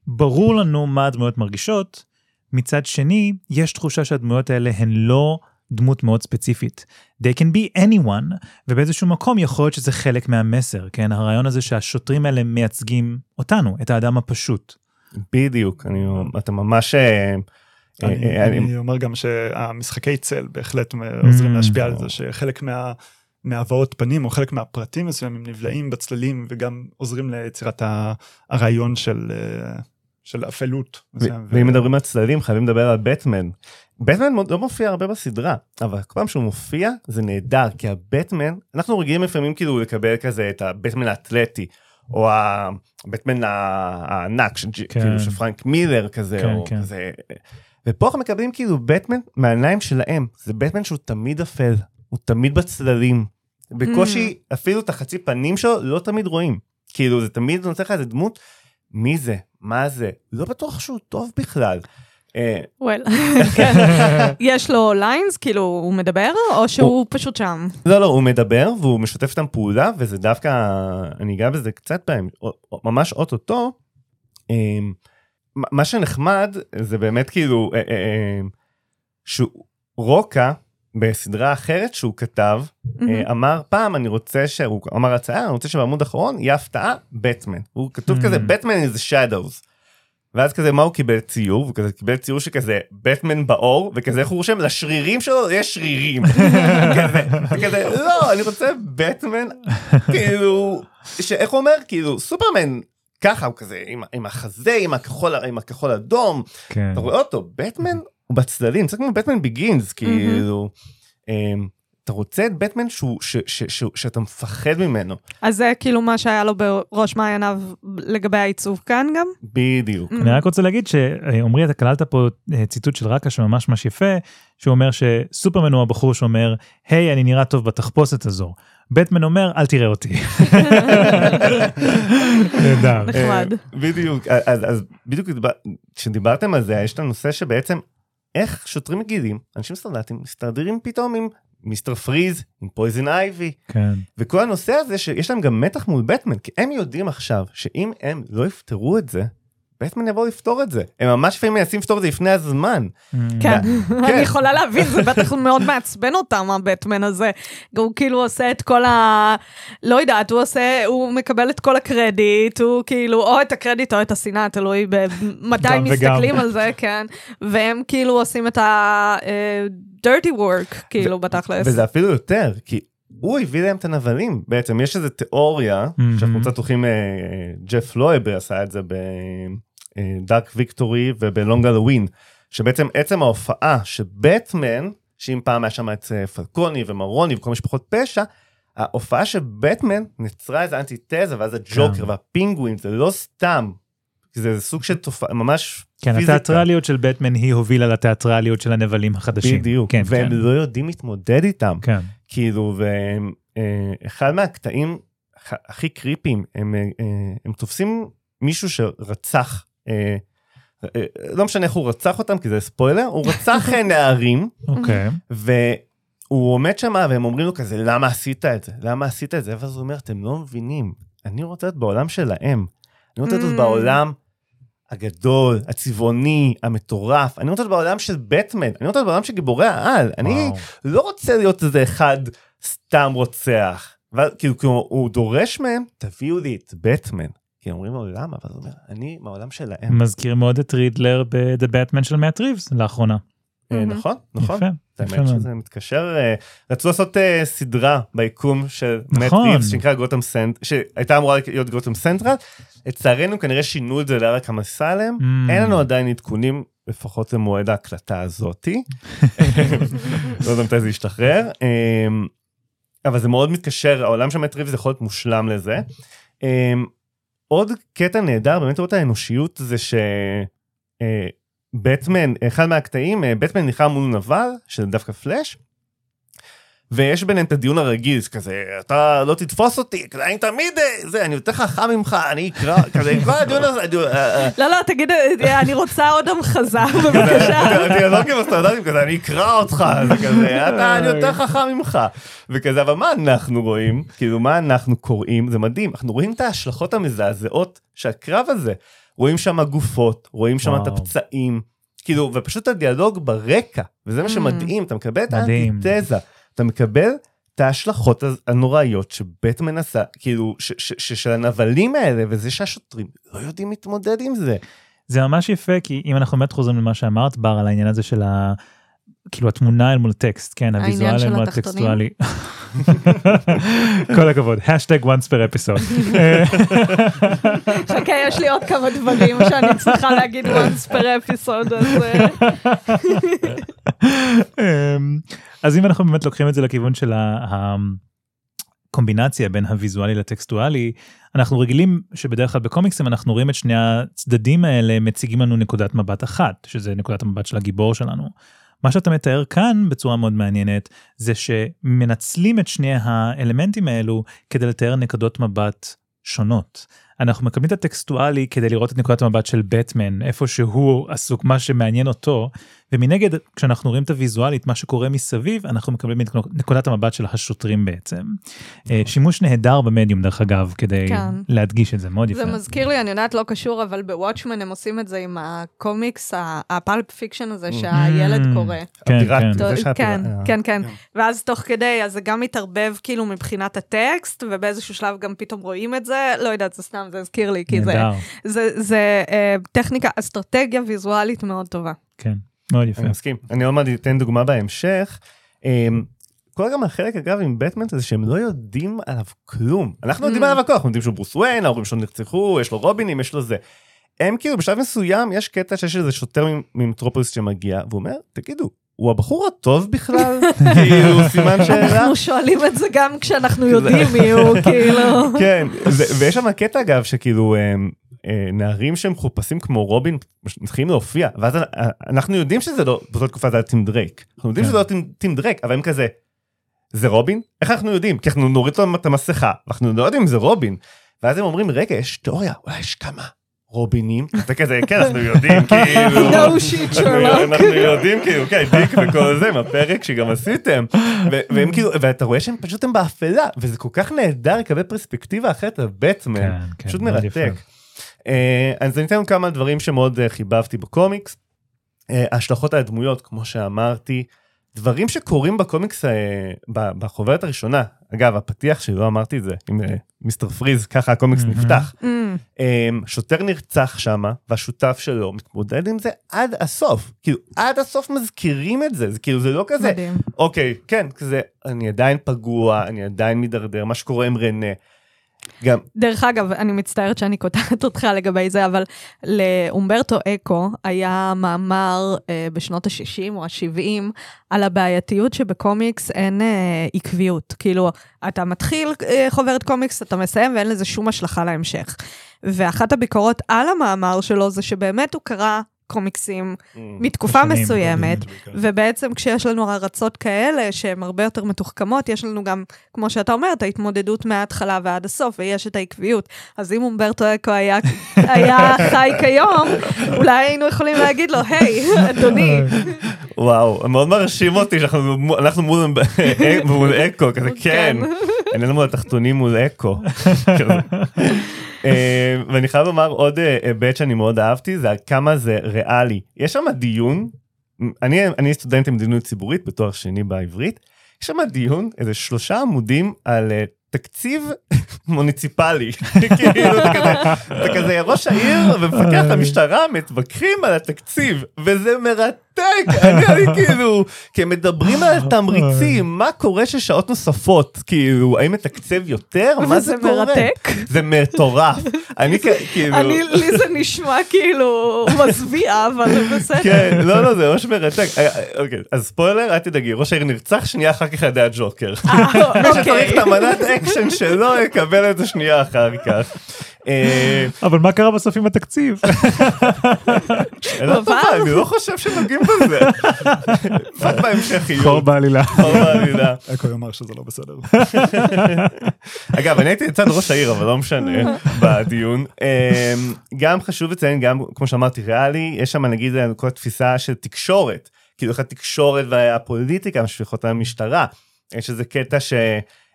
ברור לנו מה הדמויות מרגישות, מצד שני יש תחושה שהדמויות האלה הן לא דמות מאוד ספציפית. They can be anyone, ובאיזשהו מקום יכול להיות שזה חלק מהמסר, כן? הרעיון הזה שהשוטרים האלה מייצגים אותנו, את האדם הפשוט. בדיוק, אני, אתה ממש... אה, אני, אה, אני- אני אומר גם שהמשחקי צל בהחלט עוזרים Mm. להשפיע על זה, שחלק מה... מהבעות פנים או חלק מהפרטים מסוימים נבלעים בצללים וגם עוזרים ליצירת הרעיון של, אה, של אפלות. ואם מדברים על צללים חייבים לדבר על בטמן. בטמן מאוד- לא מופיע הרבה בסדרה, אבל כל פעם שהוא מופיע זה נהדר, כי הבטמן, אנחנו רגילים לפעמים כאילו לקבל כזה את הבטמן האתלטי, או הבטמן הענק, של, כן. כאילו של פרנק מילר כזה, כן, או כן. כזה. ופה אנחנו מקבלים כאילו בטמן מהעיניים שלהם, זה בטמן שהוא תמיד אפל, הוא תמיד בצללים. בקושי אפילו את החצי פנים שלו לא תמיד רואים. כאילו זה תמיד נותן לך איזה דמות, מי זה? מה זה? לא בטוח שהוא טוב בכלל. אה, וול. כן. יש לו ליינס, כאילו, הוא מדבר, או שהוא פשוט שם? לא, לא, הוא מדבר והוא משתף איתם פעולה, וזה דווקא, אני אגע בזה קצת פעמים, ממש אוטוטו. אה, מה- שנחמד זה באמת כאילו, אה, בסדרה אחרת שהוא כתב, אה, אמר פעם אני רוצה שהוא אמר הצעה אני רוצה שבעמוד האחרון יהיה הפתעה בטמן הוא כתוב Hmm. כזה בטמן is shadows. ואז כזה מה הוא קיבל ציור? הוא כזה קיבל ציור שכזה בטמן באור וכזה איך הוא רושם? לשרירים שלו יש שרירים. כזה, כזה לא אני רוצה בטמן כאילו שאיך הוא אומר? כאילו סופרמן ככה הוא כזה עם, עם החזה עם הכחול עם הכחול אדום כן. אתה רואה אותו? בטמן הוא בצדדים זה כמו בטמן ביגינס כאילו אמ, אתה רוצה את בטמן שהוא ש- ש- ש- שאתה מפחד ממנו אז זה כאילו מה שהיה לו בראש מעייניו לגבי העיצוב כאן גם? בדיוק אני רק רוצה להגיד שעמרי אתה כללת פה אה, ציטוט של רקה שממש ממש יפה שהוא אומר שסופרמן הוא הבחור שאומר היי אני נראה טוב בתחפושת הזו. בטמן אומר אל תראה אותי. נהדר. נחמד. אה, בדיוק אז אז בדיוק דיבר- כשדיברתם על זה יש את הנושא שבעצם איך שוטרים רגילים אנשים סטנדרטים מסתדרים פתאום עם מיסטר פריז עם פויזן אייבי כן. וכל הנושא הזה שיש להם גם מתח מול בטמן כי הם יודעים עכשיו שאם הם לא יפתרו את זה. בטמן יבוא לפתור את זה הם ממש לפעמים מנסים לפתור את זה לפני הזמן כן, כן. אני יכולה להבין, זה בטח מאוד מעצבן אותם, הבטמן הזה. הוא כאילו עושה את כל ה... לא יודעת, הוא עושה, הוא מקבל את כל הקרדיט, הוא כאילו, או את הקרדיט או את השנאה, תלוי במתי גם מסתכלים. על זה, כן. והם כאילו עושים את ה-dirty work, כאילו, בתכלס. וזה אפילו יותר כי הוא הביא להם את הנבלים בעצם יש איזה תיאוריה מהמם. שאנחנו קצת הולכים אה, ג'ף לואב עשה את זה בדארק ויקטורי ובלונג הלווין שבעצם עצם ההופעה שבטמן שאם פעם היה שם את אה, פלקוני ומרוני וכל משפחות פשע. ההופעה שבטמן נצרה איזה אנטיתזה ואז הג'וקר כן. והפינגווין זה לא סתם. זה, זה סוג של תופעה ממש כן, פיזיקה. התיאטרליות של בטמן היא הובילה לתיאטרליות של הנבלים החדשים. בדיוק כן, והם כן. לא יודעים להתמודד איתם. כן. כאילו ואחד מהקטעים הכ- הכי קריפיים הם, אה, אה, הם תופסים מישהו שרצח אה, אה, לא משנה איך הוא רצח אותם כי זה ספוילר הוא רצח אה, נערים אוקיי. והוא עומד שם והם אומרים לו כזה למה עשית את זה למה עשית את זה ואז הוא אומר אתם לא מבינים אני רוצה להיות בעולם שלהם אני רוצה להיות Mm. בעולם הגדול הצבעוני המטורף אני רוצה להיות בעולם של בטמן אני רוצה להיות בעולם של גיבורי העל אני. לא רוצה להיות איזה אחד סתם רוצח. ואז כאילו כאילו, הוא דורש מהם תביאו לי את בטמן. כי אומרים לו למה? ואז הוא אומר אני מהעולם שלהם. מזכיר מאוד את רידלר ב-The Batman של מאט ריבס לאחרונה. אה. נכון נכון. האמת. שזה מתקשר אה, רצו לעשות אה, סדרה ביקום של נכון. ריבס שנקרא גותם סנט שהייתה אמורה להיות גותם סנטרל. לצערנו כנראה שינו את זה ל Arkham Asylum. Mm. אין לנו עדיין עדכונים לפחות למועד ההקלטה הזאתי. לא יודע מתי זה ישתחרר. אמ, אבל זה מאוד מתקשר, העולם של מטריב זה יכול להיות מושלם לזה. אמ, עוד קטע נהדר באמת לראות האנושיות זה שבטמן, אחד מהקטעים, אה, בטמן נלחם מול נבל, שזה דווקא פלאש. ויש ביניהם את הדיון הרגיל, כזה, אתה לא תתפוס אותי, כזה, אני תמיד, אה, זה, אני יותר חכם ממך, אני אקרא, כזה, כל הדיון הזה, אה, אה, לא, לא, תגיד, אה, אני רוצה עוד המחזה, בבקשה. דיאלוגים הסטנדרטיים כזה, אני אקרא אותך, זה כזה, אתה אני יותר חכם ממך. וכזה, אבל מה אנחנו רואים? כאילו, מה אנחנו קוראים? זה מדהים, אנחנו רואים את ההשלכות המזעזעות של הקרב הזה. רואים שם גופות, רואים שם את. הפצעים, כאילו, ופשוט הדיאלוג ברקע, וזה מה שמדהים, אתה מקבל את. האנטיתזה, אתה מקבל את ההשלכות הנוראיות שבטמן עשה, כאילו, ש- ש- ש- של הנבלים האלה, וזה שהשוטרים לא יודעים להתמודד עם זה. זה ממש יפה כי אם אנחנו באמת חוזרים למה שאמרת בר על העניין הזה של ה... כאילו התמונה אל מול טקסט, כן, הוויזואל אל מול? הטקסטואלי. כל הכבוד, השטג once per episode. חכה, יש לי עוד כמה דברים שאני צריכה להגיד once per episode, אז... אה, אמ, אז אם אנחנו באמת לוקחים את זה לכיוון של ה- הקומבינציה בין הוויזואלי לטקסטואלי, אנחנו רגילים שבדרך כלל בקומיקסים אנחנו רואים את שני הצדדים האלה מציגים לנו נקודת מבט אחת, שזה נקודת המבט של הגיבור שלנו. מה שאתה מתאר כאן בצורה מאוד מעניינת, זה שמנצלים את שני האלמנטים האלו כדי לתאר נקודות מבט שונות. אנחנו מקבלים את הטקסטואלי כדי לראות את נקודת המבט של בטמן, איפה שהוא עסוק, מה שמעניין אותו, ומנגד, כשאנחנו רואים את הוויזואלית, מה שקורה מסביב, אנחנו מקבלים את נקודת המבט של השוטרים בעצם. אה, שימוש נהדר במדיום, דרך אגב, כדי כן. להדגיש את זה, מאוד יפה. זה מזכיר לי, אני יודעת, לא קשור, אבל בוואטשמן הם עושים את זה עם הקומיקס, ה pulp fiction הזה שהילד Mm. קורא. כן. כן. כן, אה. כן, כן. כן. ואז תוך כדי, אז זה גם מתערבב כאילו מבחינת הטקסט, ובאיזשהו שלב גם פתאום רואים את זה, לא יודעת, זה סתם, זה הזכיר לי, כי זה, נהדר, זה, זה אה, טכניקה, אסטרטגיה ויזואלית מאוד טובה. כן, מאוד יפה. אני מסכים. אני עוד מעט אתן דוגמה בהמשך. אמ, כל גם החלק אגב עם בטמן זה שהם לא יודעים עליו כלום. אנחנו יודעים Mm. עליו הכל, אנחנו יודעים שהוא ברוס וויין, ההורים שלו נרצחו, יש לו רובינים, יש לו זה. הם כאילו בשלב מסוים יש קטע שיש איזה שוטר מ- ממטרופוליס שמגיע והוא אומר תגידו הוא הבחור הטוב בכלל כאילו סימן שאלה. אנחנו שואלים את זה גם כשאנחנו יודעים מי הוא, כאילו. כן ויש שם קטע אגב שכאילו אה, נערים שהם מחופשים כמו רובין מתחילים להופיע ואז אה, אנחנו יודעים שזה לא באותה תקופה זה היה טים דרייק אנחנו יודעים כן. שזה לא טים- דרייק אבל הם כזה. זה רובין איך אנחנו יודעים כי אנחנו נוריד לו את המסכה אנחנו לא יודעים אם זה רובין ואז הם אומרים רגע יש תיאוריה אולי יש כמה רובינים אתה כזה כן אנחנו יודעים כאילו. אנחנו יודעים כאילו כן דיק וכל זה מהפרק שגם עשיתם והם כאילו ואתה רואה שהם פשוט הם באפלה וזה כל כך נהדר לקבל פרספקטיבה אחרת על בטמן כן, כן, פשוט. מרתק. אה, אז אני אתן כמה דברים שמאוד אה, חיבבתי בקומיקס. אה, ההשלכות על הדמויות כמו שאמרתי דברים שקורים בקומיקס ב- בחוברת הראשונה אגב הפתיח שלי לא אמרתי את זה עם מיסטר פריז ככה הקומיקס מהמם. נפתח. Mm, אמ, שוטר נרצח שם והשותף שלו מתמודד עם זה עד הסוף כאילו עד הסוף מזכירים את זה זה כאילו זה לא כזה מדהים. אוקיי כן כזה אני עדיין פגוע אני עדיין מידרדר מה שקורה עם רנה. גם דרך אגב, אני מצטערת שאני קוטעת אותך לגבי זה, אבל לאומברטו אקו היה מאמר אה, בשנות ה-60 או ה-70 על הבעייתיות שבקומיקס אין אה, עקביות. כאילו, אתה מתחיל אה, חוברת קומיקס, אתה מסיים ואין לזה שום השלכה להמשך. ואחת הביקורות על המאמר שלו זה שבאמת הוא קרא קומיקסים מתקופה שנים, מסוימת, בעיקר. ובעצם כשיש לנו הרצות כאלה שהן הרבה יותר מתוחכמות, יש לנו גם, כמו שאתה אומר, את ההתמודדות מההתחלה ועד הסוף, ויש את העקביות. אז אם אומברטו אקו היה, היה חי כיום, אולי היינו יכולים להגיד לו, היי, אדוני, וואו מאוד מרשים אותי שאנחנו מו- אנחנו מול מול אקו כזה כן אין לנו התחתונים מול אקו. אה, ואני חייב לומר עוד אה, היבט שאני מאוד אהבתי זה כמה זה ריאלי. יש שם דיון אני אני סטודנט למדיניות ציבורית בתואר שני בעברית יש שם דיון איזה שלושה עמודים על אה, תקציב מוניציפלי. כאילו אתה כזה אתה כזה ראש העיר ומפקח המשטרה מתווכחים על התקציב וזה מרתק אני, אני כאילו כי הם מדברים על תמריצים מה קורה ששעות נוספות כאילו האם מתקצב יותר מה זה קורה מרתק. זה מטורף אני כאילו אני, לי זה נשמע כאילו מזוויע, אבל בסדר. כן לא לא זה ממש מרתק אה, אה, אוקיי אז ספוילר אל תדאגי ראש העיר נרצח שנייה אחר כך על ידי הג'וקר. אה, מי שצריך אוקיי. את המנת אקשן שלו יקבל את זה שנייה אחר כך. אה, אבל מה קרה בסוף עם התקציב? שאלה טובה, אני לא חושב שנוגעים בזה. רק חור בהמשכיות. בעלילה. חור בעלילה. אקו יאמר שזה לא בסדר. אגב, אני הייתי לצד ראש העיר, אבל לא משנה, בדיון. אמ, גם חשוב לציין, גם כמו שאמרתי, ריאלי, יש שם נגיד כל התפיסה של תקשורת. כאילו איך התקשורת והפוליטיקה משפיכות על המשטרה. יש איזה קטע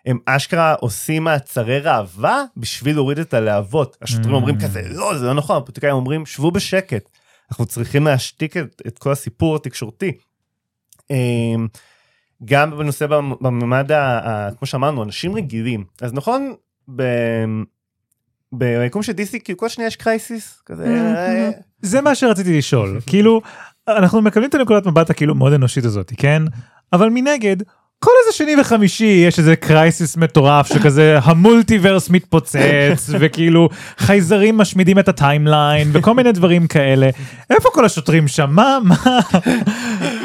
שהם אשכרה עושים מעצרי ראווה בשביל להוריד את הלהבות. השוטרים Mm. אומרים כזה, לא, זה לא נכון, הפוליטיקאים אומרים, שבו בשקט. אנחנו צריכים להשתיק את, את כל הסיפור התקשורתי. אמ, גם בנושא בממד, כמו שאמרנו, אנשים רגילים. אז נכון, ב, ביקום של DC כאילו כל שנייה יש קרייסיס כזה. Mm-hmm. אה, זה מה שרציתי לשאול כאילו אנחנו מקבלים את הנקודת מבט הכאילו מאוד אנושית הזאת כן אבל מנגד כל איזה שני וחמישי יש איזה קרייסיס מטורף שכזה המולטיברס מתפוצץ וכאילו חייזרים משמידים את ה timeline וכל מיני דברים כאלה איפה כל השוטרים שם מה מה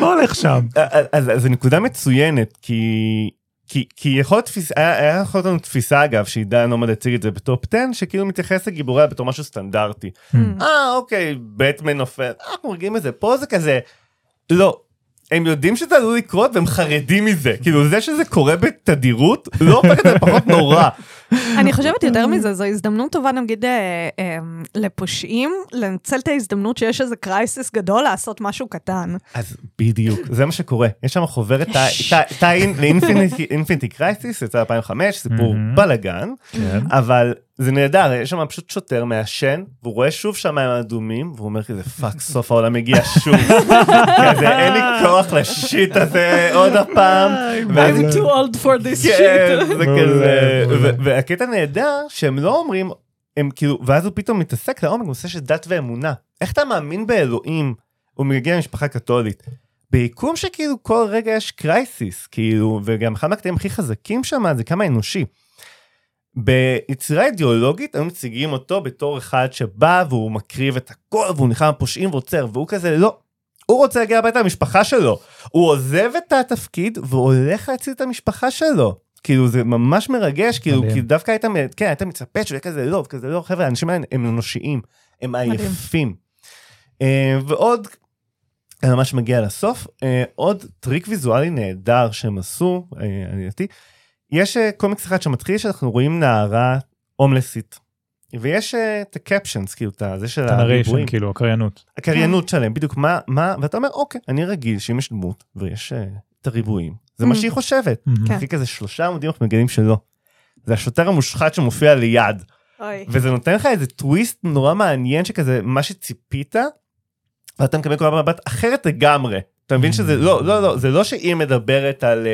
מה הולך שם אז, זו נקודה מצוינת כי כי, כי יכול להיות תפיסה, היה, היה יכול להיות לנו תפיסה אגב שעידן עומד הציג את זה ב Top 10 שכאילו מתייחס לגיבורי העל בתור משהו סטנדרטי. אה אוקיי בטמן נופל אנחנו רגילים לזה פה זה כזה לא. הם יודעים שזה עלול לקרות והם חרדים מזה כאילו זה שזה קורה בתדירות לא הופך את זה לפחות נורא. אני חושבת יותר מזה, זו הזדמנות טובה נגיד אה, אה, לפושעים, לנצל את ההזדמנות שיש איזה crisis גדול לעשות משהו קטן. אז בדיוק זה מה שקורה יש שם חוברת tie-in ל Infinite Crisis יצא 2005 סיפור. בלאגן כן. אבל זה נהדר יש שם פשוט שוטר מעשן והוא רואה שוב שמיים אדומים והוא אומר כזה fuck סוף העולם מגיע שוב כזה אין לי כוח ל shit הזה עוד הפעם. I'm too old for this כן, shit. זה מעולה, כזה, והקטע נהדר שהם לא אומרים, הם כאילו, ואז הוא פתאום מתעסק לעומק בנושא של דת ואמונה. איך אתה מאמין באלוהים? הוא מגיע ממשפחה קתולית. ביקום שכאילו כל רגע יש קרייסיס, כאילו, וגם אחד מהקטעים הכי חזקים שם זה כמה אנושי. ביצירה אידיאולוגית היו מציגים אותו בתור אחד שבא והוא מקריב את הכל והוא נלחם בפושעים ועוצר והוא כזה לא. הוא רוצה להגיע הביתה למשפחה שלו. הוא עוזב את התפקיד והולך להציל את המשפחה שלו. כאילו זה ממש מרגש כאילו. כי דווקא היית כן היית מצפה שהוא יהיה כזה לא כזה לא חבר'ה האנשים האלה הם אנושיים הם עייפים. אה, ועוד אני ממש מגיע לסוף אה, עוד טריק ויזואלי נהדר שהם עשו אה, אני לדעתי יש אה, קומיקס אחד שמתחיל שאנחנו רואים נערה הומלסית. ויש אה, את ה captions כאילו את זה של הריבועים. כאילו הקריינות הקריינות שלהם בדיוק מה מה ואתה אומר אוקיי אני רגיל שאם יש דמות ויש אה, את הריבועים זה מה Mm. שהיא חושבת. כן. אחרי כזה שלושה עמודים אנחנו מגלים שלא. זה השוטר המושחת שמופיע ליד. וזה נותן לך איזה טוויסט נורא מעניין שכזה מה שציפית ואתה מקבל כל מבט אחרת לגמרי. אתה מבין שזה לא לא לא זה לא שהיא מדברת על.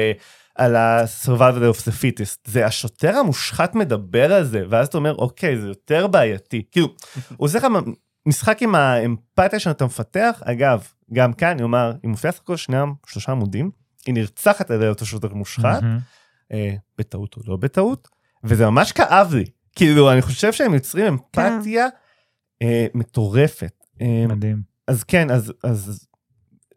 על ה-survival of the fittest. זה השוטר המושחת מדבר על זה ואז אתה אומר אוקיי זה יותר בעייתי. כאילו הוא עושה לך משחק עם האמפתיה שאתה מפתח. אגב גם כאן אני אומר היא מופיעה סך הכל שני שלושה עמודים. היא נרצחת על ידי אותו שוטר מושחת. אה, בטעות או לא בטעות. וזה ממש כאב לי. כאילו אני חושב שהם יוצרים אמפתיה אה, מטורפת. אה, מדהים. אז כן אז אז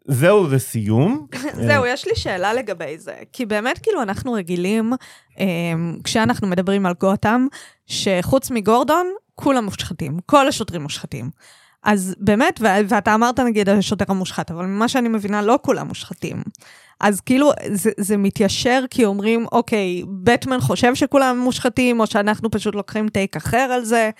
זהו לסיום זהו, יש לי שאלה לגבי זה. כי באמת, כאילו, אנחנו רגילים, אמ, כשאנחנו מדברים על גותם, שחוץ מגורדון, כולם מושחתים. כל השוטרים מושחתים. אז באמת, ואתה אמרת נגיד השוטר המושחת, אבל ממה שאני מבינה, לא כולם מושחתים. אז כאילו, זה, זה מתיישר כי אומרים, אוקיי, בטמן חושב שכולם מושחתים, או שאנחנו פשוט לוקחים טייק אחר על זה.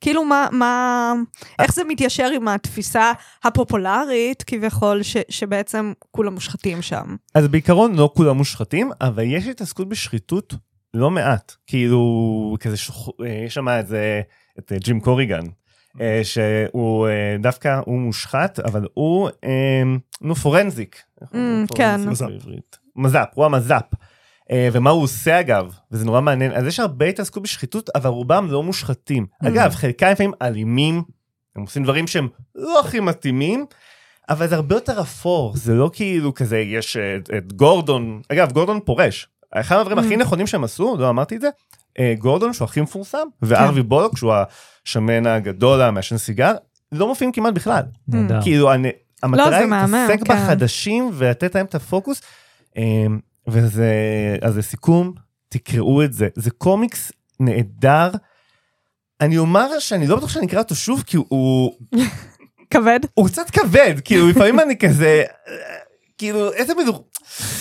כאילו, מה, מה, איך זה מתיישר עם התפיסה הפופולרית, כביכול, ש, שבעצם כולם מושחתים שם? אז בעיקרון לא כולם מושחתים אבל יש התעסקות בשחיתות לא מעט כאילו כזה שוח... אה, יש שם איזה את אה, ג'ים קוריגן שהוא אה, דווקא הוא מושחת אבל הוא אה, נו פורנזיק. Mm, כן. מז"פ הוא המז"פ. אה, ומה הוא עושה אגב? וזה נורא מעניין. אז יש הרבה התעסקות בשחיתות אבל רובם לא מושחתים. אגב חלקם לפעמים אלימים. הם עושים דברים שהם לא הכי מתאימים אבל זה הרבה יותר אפור. זה לא כאילו כזה יש אה, את, את גורדון. אגב גורדון פורש. אחד הדברים הכי נכונים שהם עשו לא אמרתי את זה אה, גורדון שהוא הכי מפורסם וארווי בולוק שהוא השמן הגדול המעשן סיגר לא מופיעים כמעט בכלל נהדר. כאילו אני, המטרה זה היא להתעסק כן. בחדשים ולתת להם את הפוקוס אה, וזה אז לסיכום תקראו את זה זה קומיקס נהדר. אני אומר שאני לא בטוח שאני אקרא אותו שוב כי הוא כבד? הוא קצת כבד כאילו לפעמים אני כזה אה, כאילו איזה מזוכ...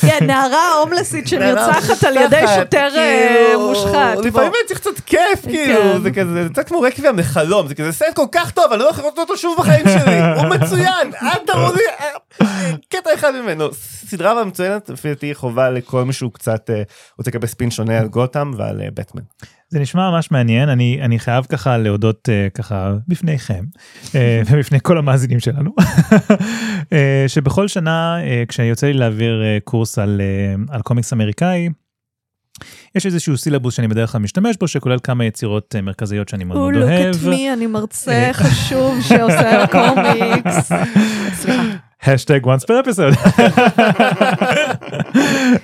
כן, נערה הומלסית שנרצחת על ידי שוטר אה, כאילו, מושחת. לפעמים. אני צריך קצת כיף כאילו כן. זה כזה זה קצת כמו רקביאם לחלום זה כזה סרט כל כך טוב אני לא יכול לראות אותו שוב בחיים שלי הוא מצוין אל תראו לי אה, קטע אחד ממנו סדרה מצוינת לפי דעתי חובה לכל מי שהוא קצת אה, רוצה לקבל ספין שונה על גותם ועל בטמן. זה נשמע ממש מעניין אני אני חייב ככה להודות uh, ככה בפניכם uh, ובפני כל המאזינים שלנו uh, שבכל שנה uh, כשיוצא לי להעביר uh, קורס על uh, על קומיקס אמריקאי. יש איזשהו סילבוס שאני בדרך כלל משתמש בו, שכולל כמה יצירות אה, מרכזיות שאני מאוד אוהב. look at me, אני מרצה חשוב שעושה קומיקס. סליחה. השטיק once per episode.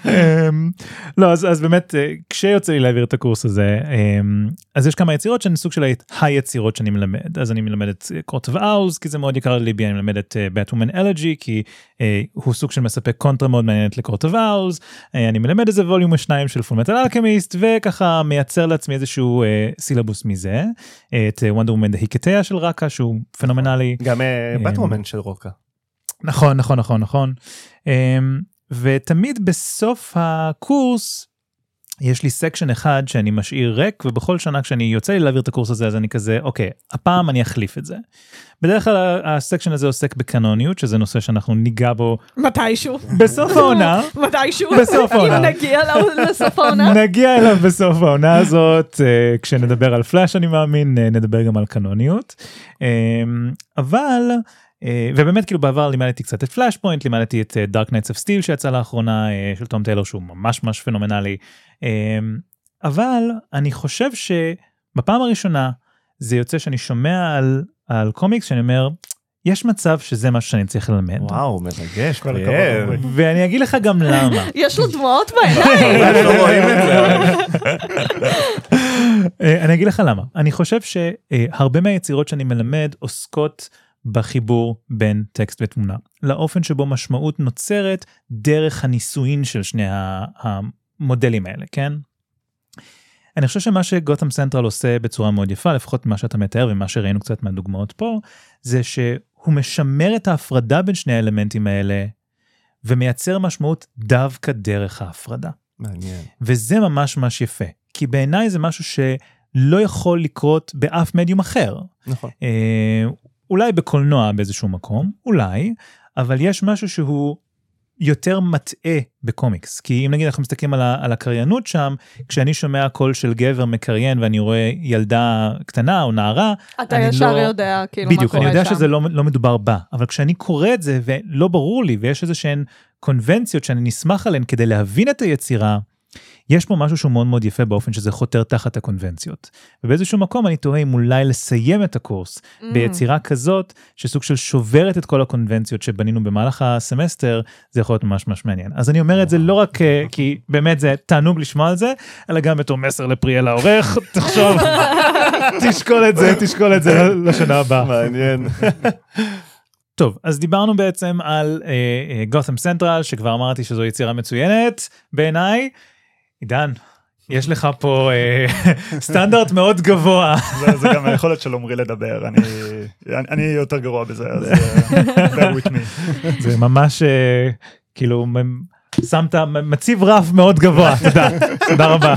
אמ, לא אז, אז באמת אה, כשיוצא לי להעביר את הקורס הזה אמ, אז יש כמה יצירות שהן סוג של היצירות שאני מלמד אז אני מלמד את Court of Owls כי זה מאוד יקר לליבי אני מלמד את Batwoman Elegy כי אה, הוא סוג של מספק קונטרה מאוד מעניינת ל Court of Owls אני מלמד איזה volume או שניים של Fullmetal Alchemist וככה מייצר לעצמי איזשהו אה, סילבוס מזה אה, את Wonder Woman The Hiketeia של רוקה שהוא פנומנלי. גם אה, Batwoman של רוקה. נכון נכון נכון נכון um, ותמיד בסוף הקורס יש לי section אחד שאני משאיר ריק ובכל שנה כשאני יוצא לי להעביר את הקורס הזה אז אני כזה אוקיי הפעם אני אחליף את זה. בדרך כלל ה section הזה עוסק בקנוניות שזה נושא שאנחנו ניגע בו מתישהו. בסוף העונה מתישהו. בסוף העונה. נגיע לסוף העונה. נגיע אליו בסוף העונה הזאת אה, כשנדבר על פלאש אני מאמין אה, נדבר גם על קנוניות אה, אבל ובאמת כאילו בעבר לימדתי קצת את Flashpoint לימדתי את Dark Knights of Steel שיצא לאחרונה של תום טיילור שהוא ממש ממש פנומנלי אבל אני חושב שבפעם הראשונה זה יוצא שאני שומע על על קומיקס שאני אומר יש מצב שזה משהו שאני צריך ללמד וואו, מרגש, כל הכבוד. ואני אגיד לך גם למה. יש לו דמעות בעיניים. לא. אה, אני אגיד לך למה אני חושב שהרבה מהיצירות שאני מלמד עוסקות בחיבור בין טקסט ותמונה לאופן שבו משמעות נוצרת דרך הנישואין של שני ה- המודלים האלה כן. אני חושב שמה שגותם סנטרל עושה בצורה מאוד יפה לפחות מה שאתה מתאר ומה שראינו קצת מהדוגמאות פה זה שהוא משמר את ההפרדה בין שני האלמנטים האלה ומייצר משמעות דווקא דרך ההפרדה. מעניין. וזה ממש ממש יפה כי בעיניי זה משהו שלא יכול לקרות באף מדיום אחר נכון. אה, אולי בקולנוע באיזשהו מקום אולי אבל יש משהו שהוא יותר מטעה בקומיקס כי אם נגיד אנחנו מסתכלים על, ה- על הקריינות שם כשאני שומע קול של גבר מקריין ואני רואה ילדה קטנה או נערה אתה ישר לא- יודע כאילו מה בדיוק קורה אני יודע שם. שזה לא, לא מדובר בה אבל כשאני קורא את זה ולא ברור לי ויש איזה שהן קונבנציות שאני נסמך עליהן כדי להבין את היצירה. יש פה משהו שהוא מאוד מאוד יפה באופן שזה חותר תחת הקונבנציות. ובאיזשהו מקום אני תוהה אם אולי לסיים את הקורס Mm. ביצירה כזאת שסוג של שוברת את כל הקונבנציות שבנינו במהלך הסמסטר זה יכול להיות ממש ממש מעניין אז אני אומר את זה לא רק אה, כי באמת זה תענוג לשמוע על זה אלא גם בתור מסר לפריאל העורך תחשוב תשקול את זה תשקול את זה לשנה הבאה. מעניין. טוב אז דיברנו בעצם על גותם סנטרל שכבר אמרתי שזו יצירה מצוינת בעיניי. עידן יש לך פה אה, סטנדרט מאוד גבוה זה, זה גם היכולת של עמרי לדבר, אני, אני, אני יותר גרוע בזה, אז אה, bear with me. זה ממש אה, כאילו שמת מציב רף מאוד גבוה. תודה. תודה רבה.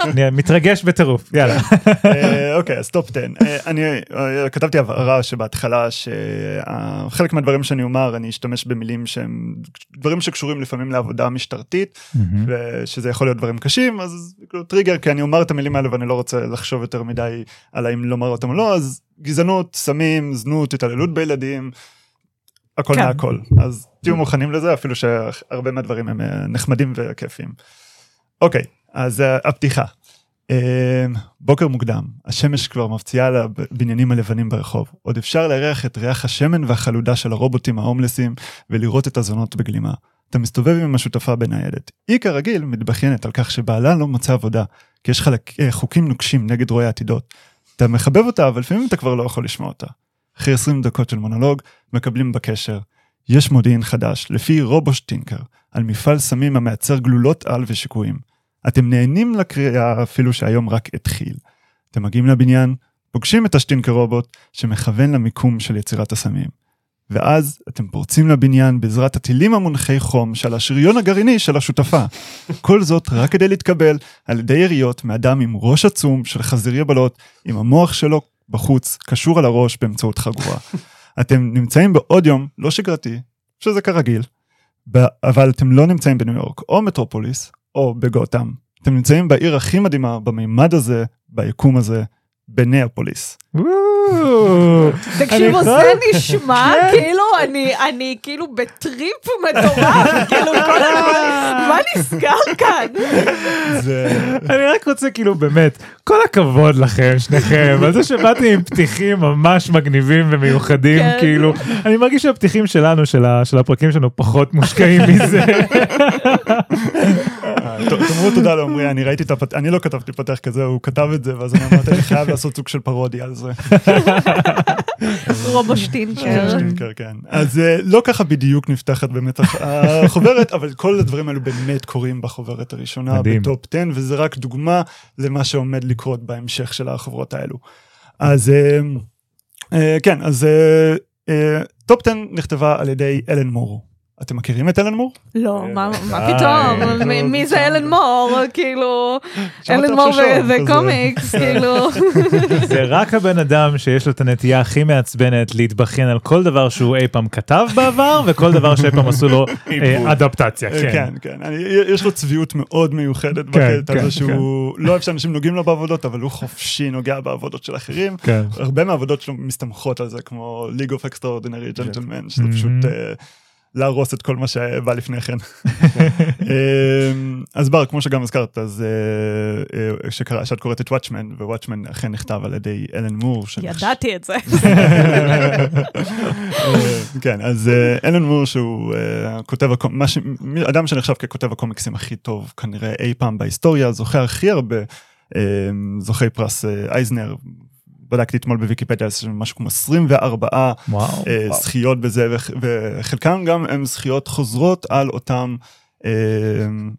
אני מתרגש בטירוף. יאללה. אה, אוקיי, אז Top 10. אה, אני אה, כתבתי הבהרה שבהתחלה שחלק מהדברים שאני אומר אני אשתמש במילים שהם דברים שקשורים לפעמים לעבודה משטרתית ושזה יכול להיות דברים קשים אז כאילו טריגר כי אני אומר את המילים האלה ואני לא רוצה לחשוב יותר מדי על האם לומר אותם או לא אז גזענות סמים זנות התעללות בילדים. הכל כן. מהכל אז תהיו מוכנים לזה אפילו שהרבה מהדברים הם אה, נחמדים וכיפים. אוקיי אז אה, הפתיחה. אה, בוקר מוקדם השמש כבר מפציעה על הבניינים הלבנים ברחוב עוד אפשר לארח את ריח השמן והחלודה של הרובוטים ההומלסים ולראות את הזונות בגלימה. אתה מסתובב עם השותפה בניידת. היא כרגיל מתבכיינת על כך שבעלה לא מוצא עבודה, כי יש חלק, חוקים נוקשים נגד רואי עתידות. אתה מחבב אותה, אבל לפעמים אתה כבר לא יכול לשמוע אותה. אחרי 20 דקות של מונולוג, מקבלים בקשר. יש מודיעין חדש, לפי רובושטינקר, על מפעל סמים המייצר גלולות על ושיקויים. אתם נהנים לקריאה אפילו שהיום רק התחיל. אתם מגיעים לבניין, פוגשים את השטינקר רובוט שמכוון למיקום של יצירת הסמים. ואז אתם פורצים לבניין בעזרת הטילים המונחי חום של השריון הגרעיני של השותפה. כל זאת רק כדי להתקבל על ידי יריות מאדם עם ראש עצום של חזיר יבלות, עם המוח שלו בחוץ, קשור על הראש באמצעות חגורה. אתם נמצאים בעוד יום לא שגרתי, שזה כרגיל, אבל אתם לא נמצאים בניו יורק או מטרופוליס או בגותם. אתם נמצאים בעיר הכי מדהימה במימד הזה, ביקום הזה, בניאפוליס. וואו. תקשיבו, זה נשמע כאילו אני, אני כאילו בטריפ מטורף, כאילו כל הזמן, מה נסגר כאן? אני רק רוצה כאילו באמת, כל הכבוד לכם שניכם, על זה שבאתי עם פתיחים ממש מגניבים ומיוחדים, כן. כאילו, אני מרגיש שהפתיחים שלנו, של הפרקים שלנו, פחות מושקעים מזה. תאמרו תודה לעומרי, אני ראיתי את הפת... אני לא כתבתי פתח כזה, הוא כתב את זה, ואז אני אמרתי, אני חייב לעשות סוג של פרודיה על זה. רובו שטינקר. כן, כן. אז אה, לא ככה בדיוק נפתחת באמת הח- החוברת, אבל כל הדברים האלו באמת קורים בחוברת הראשונה. בטופ 10, וזה רק דוגמה למה שעומד לקרות בהמשך של החוברות האלו. אז אה, אה, כן, אז Top 10 נכתבה על ידי אלן מור. אתם מכירים את אלן מור? לא, מה מה די. פתאום, מ- מי זה אלן מור, כאילו, אלן מור וקומיקס, כאילו, זה רק הבן אדם שיש לו את הנטייה הכי מעצבנת להתבכיין על כל דבר שהוא אי פעם כתב בעבר, וכל דבר שאי פעם עשו לו אה, אדפטציה, אה, כן. כן, כן, אני, יש לו צביעות מאוד מיוחדת כן, בקטע כן, הזה שהוא לא אוהב שאנשים נוגעים לו בעבודות, אבל הוא חופשי נוגע בעבודות של אחרים. כן. הרבה מהעבודות שלו מסתמכות על זה, כמו League of Extraordinary Gentlemen, שזה Mhm. פשוט אה, להרוס את כל מה שבא לפני כן. אמ, אז בר, כמו שגם הזכרת, אז אה, אה, שקרא- שאת קוראת את וואטשמן, ווואטשמן אכן נכתב על ידי אלן מור. ידעתי את זה. אה, כן, אז אלן מור שהוא כותב, אדם שנחשב ככותב הקומיקסים הכי טוב כנראה אי פעם בהיסטוריה, זוכה הכי הרבה אה, זוכי פרס אייזנר. בדקתי אתמול בוויקיפדיה, יש משהו כמו 24 וואו. אה, זכיות בזה, וח- וחלקם גם הם זכיות חוזרות על אותם... אה,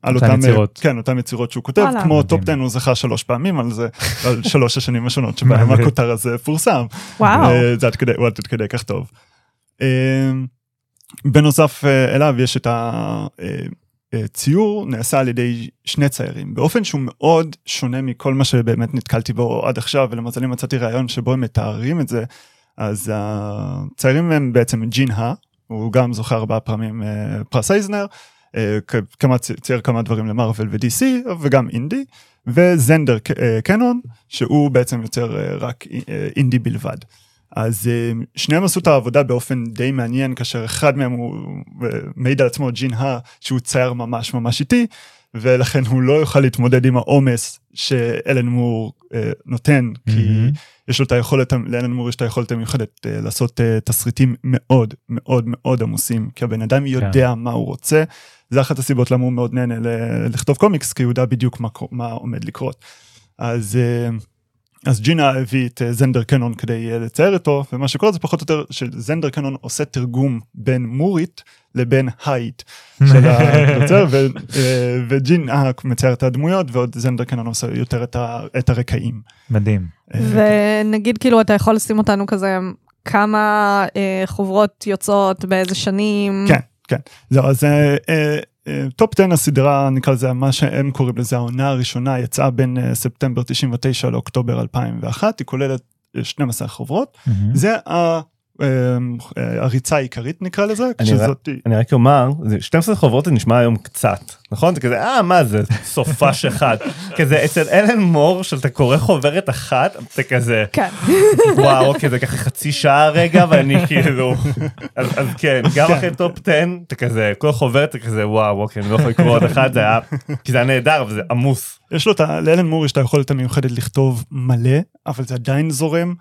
על אותן אותם, אה, יצירות. כן, אותם יצירות שהוא כותב, וואלה. כמו מדהים. Top 10 הוא זכה שלוש פעמים על זה, על שלוש השנים השונות שבהם. הכותר הזה פורסם. וואו. אה, זה עד כדי, הוא עד כדי כך טוב. אה, בנוסף אה, אליו יש את הציור נעשה על ידי שני ציירים באופן שהוא מאוד שונה מכל מה שבאמת נתקלתי בו עד עכשיו ולמזלי מצאתי ראיון שבו הם מתארים את זה אז הציירים הם בעצם ג'ין הא הוא גם זוכה ארבעה פעמים אה, פרס אייזנר אה, כמה צי- צייר כמה דברים למרוויל ו-DC וגם אינדי וזנדר אה, קנון שהוא בעצם יוצר אה, רק אה, אינדי בלבד. אז אה, שניהם עשו את העבודה באופן די מעניין כאשר אחד מהם הוא אה, מעיד על עצמו ג'ין הא שהוא צייר ממש ממש איטי ולכן הוא לא יוכל להתמודד עם העומס שאלן מור אה, נותן כי מהמם. יש לו את היכולת לאלן מור יש את היכולת המיוחדת אה, לעשות אה, תסריטים מאוד מאוד מאוד עמוסים כי הבן אדם יודע מה הוא רוצה. זה אחת הסיבות למה הוא מאוד נהנה ל- לכתוב קומיקס כי הוא יודע בדיוק מה, מה עומד לקרות. אז אה, אז ג'ינה הביא את אה, זנדר קנון כדי אה, לצייר אותו ומה שקורה זה פחות או יותר שזנדר קנון עושה תרגום בין מורית לבין הייט של היוצר ו- אה, וג'ינה מצייר את הדמויות ועוד זנדר קנון עושה יותר את, ה- את הרקעים. מדהים. אה, ונגיד כאילו אתה יכול לשים אותנו כזה כמה אה, חוברות יוצאות באיזה שנים. כן, כן. זהו, אז אה, טופ 10 הסדרה, נקרא לזה, מה שהם קוראים לזה, העונה הראשונה יצאה בין אה, ספטמבר 99 לאוקטובר 2001, היא כוללת אה, 12 חוברות. מהמם. זה ה- אה, אה, הריצה העיקרית נקרא לזה, אני שזאת... אני רק אומר, זה 12 חוברות זה נשמע היום קצת, נכון? זה כזה, אה, מה זה, סופש אחד. כזה, אצל אלן מור, שאתה קורא חוברת אחת, אתה כזה, כן. וואו, אוקיי, זה ככה חצי שעה רגע, ואני כאילו... אז אז כן, גם אחרי Top 10, אתה כזה, כל חוברת אתה כזה, וואו, אוקיי, אני לא יכול לקרוא עוד אחת, זה היה... כי זה היה נהדר, אבל זה עמוס. יש לו את ה... לאלן מור יש את היכולת המיוחדת לכתוב מלא, אבל זה עדיין זורם.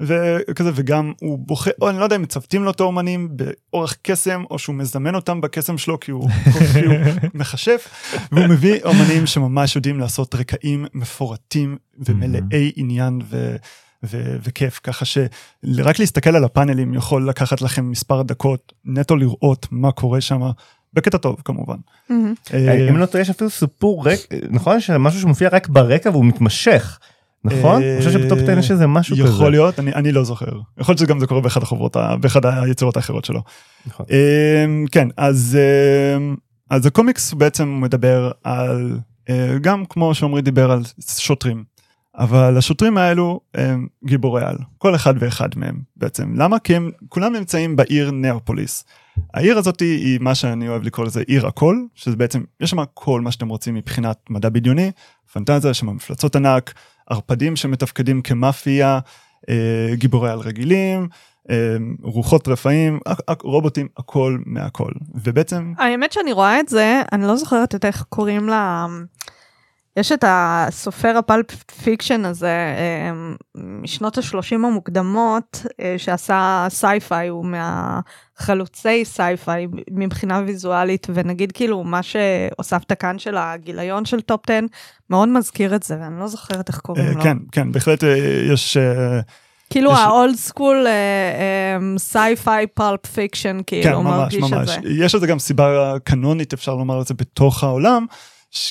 וכזה וגם הוא בוחר או אני לא יודע אם מצוותים לו את האומנים באורח קסם או שהוא מזמן אותם בקסם שלו כי הוא, כי הוא מכשף והוא מביא אומנים שממש יודעים לעשות רקעים מפורטים ומלאי עניין ו, ו, וכיף ככה שרק להסתכל על הפאנלים יכול לקחת לכם מספר דקות נטו לראות מה קורה שם בקטע טוב כמובן. אה, אם לא טועה, יש אפילו סיפור ריק, נכון? שמשהו שמופיע רק ברקע והוא מתמשך. נכון? אה, אני חושב שבטופ 10 יש איזה משהו כזה. יכול להיות, אני, אני לא זוכר. יכול להיות שגם זה קורה באחד החוברות, באחד היצירות האחרות שלו. נכון. אמ, כן, אז, אמ, אז הקומיקס בעצם מדבר על, אה, גם כמו שעמרי דיבר על שוטרים, אבל השוטרים האלו הם גיבורי על, כל אחד ואחד מהם בעצם. למה? כי הם כולם נמצאים בעיר נאופוליס. העיר הזאת היא מה שאני אוהב לקרוא לזה עיר הכל, שזה בעצם, יש שם כל מה שאתם רוצים מבחינת מדע בדיוני, פנטזיה, יש שם מפלצות ענק, ערפדים שמתפקדים כמאפיה, אה, גיבורי על רגילים, אה, רוחות רפאים, רובוטים, הכל מהכל. ובעצם, האמת שאני רואה את זה, אני לא זוכרת את איך קוראים לה... יש את הסופר ה pulp fiction הזה אה, משנות ה-30 המוקדמות, אה, שעשה sci-fi, הוא מהחלוצי sci-fi מבחינה ויזואלית, ונגיד כאילו מה שהוספת כאן של הגיליון של Top 10, מאוד מזכיר את זה, ואני לא זוכרת איך קוראים אה, לו. כן, כן, בהחלט אה, יש... כאילו יש- ה old school sci-fi pulp fiction, כן, כאילו ממש, מרגיש את ממש. זה. יש לזה גם סיבה קנונית, אפשר לומר את זה, בתוך העולם,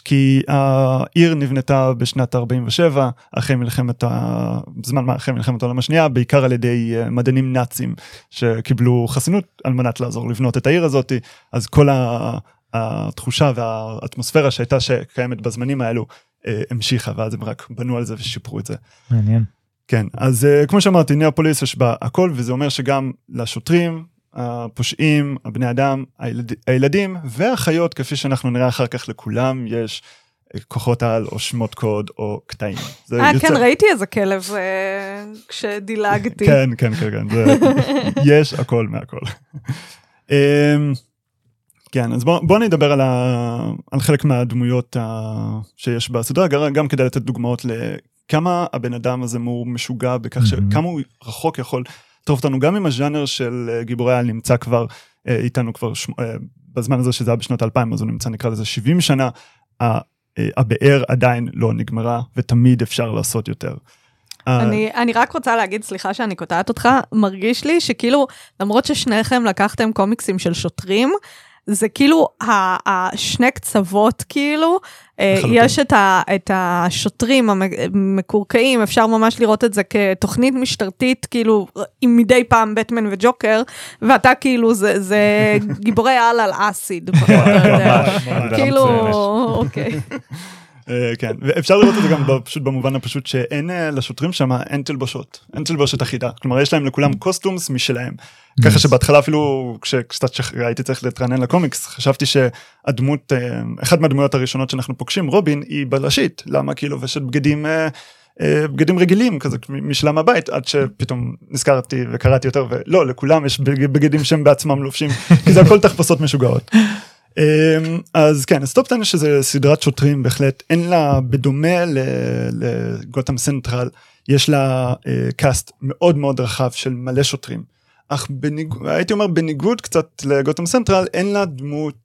כי העיר נבנתה בשנת 47, אחרי מלחמת ה... בזמן מה אחרי מלחמת העולם השנייה, בעיקר על ידי אה, מדענים נאצים שקיבלו חסינות על מנת לעזור לבנות את העיר הזאת, אז כל ה... התחושה והאטמוספירה שהייתה שקיימת בזמנים האלו אה, המשיכה, ואז הם רק בנו על זה ושיפרו את זה. מעניין. כן, אז uh, כמו שאמרתי, ניאופוליס יש בה הכל, וזה אומר שגם לשוטרים, הפושעים, הבני אדם, הילד, הילדים והחיות, כפי שאנחנו נראה אחר כך לכולם, יש uh, כוחות על או שמות קוד או קטעים. אה, יוצא- כן, ראיתי איזה כלב אה, כשדילגתי. כן, כן, כן, כן, זה, יש הכל מהכל. אמ, כן, אז בואו בוא נדבר על, ה, על חלק מהדמויות ה, שיש בסדרה, גם, גם כדי לתת דוגמאות לכמה הבן אדם הזה הוא משוגע בכך Mhm. שכמה הוא רחוק יכול לטרוף אותנו, גם אם הז'אנר של אה, גיבורי העל נמצא כבר אה, איתנו כבר שמ, אה, בזמן הזה שזה היה בשנות 2000, אז הוא נמצא נקרא לזה 70 שנה, הבאר עדיין לא נגמרה ותמיד אפשר לעשות יותר. אני, אני רק רוצה להגיד, סליחה שאני קוטעת אותך, מרגיש לי שכאילו, למרות ששניכם לקחתם קומיקסים של שוטרים, זה כאילו השני קצוות כאילו, אה, לחלוטין. יש את, ה, את השוטרים המקורקעים, אפשר ממש לראות את זה כתוכנית משטרתית, כאילו, עם מדי פעם בטמן וג'וקר, ואתה כאילו, זה, זה גיבורי על על אסיד. כאילו. אוקיי. אה, כן, ואפשר לראות את זה גם פשוט במובן הפשוט שאין אה, לשוטרים שם, אין תלבושות, אין תלבושת אחידה. כלומר, יש להם לכולם קוסטומס משלהם. ככה שבהתחלה אפילו כשקצת הייתי צריך להתרענן לקומיקס, חשבתי שהדמות, אה, אחת מהדמויות הראשונות שאנחנו פוגשים, רובין, היא בלשית. למה? כי היא לובשת בגדים... בגדים רגילים כזה מ- משלה מהבית עד שפתאום נזכרתי וקראתי יותר ולא לכולם יש בג- בגדים שהם בעצמם לובשים כי זה הכל תחפושות משוגעות. אמ, אז כן, Top 10 שזה סדרת שוטרים בהחלט, אין לה, בדומה ל Gotham Central, יש לה אה, cast מאוד מאוד רחב של מלא שוטרים. אך בניגוד, הייתי אומר בניגוד קצת ל Gotham Central, אין לה דמות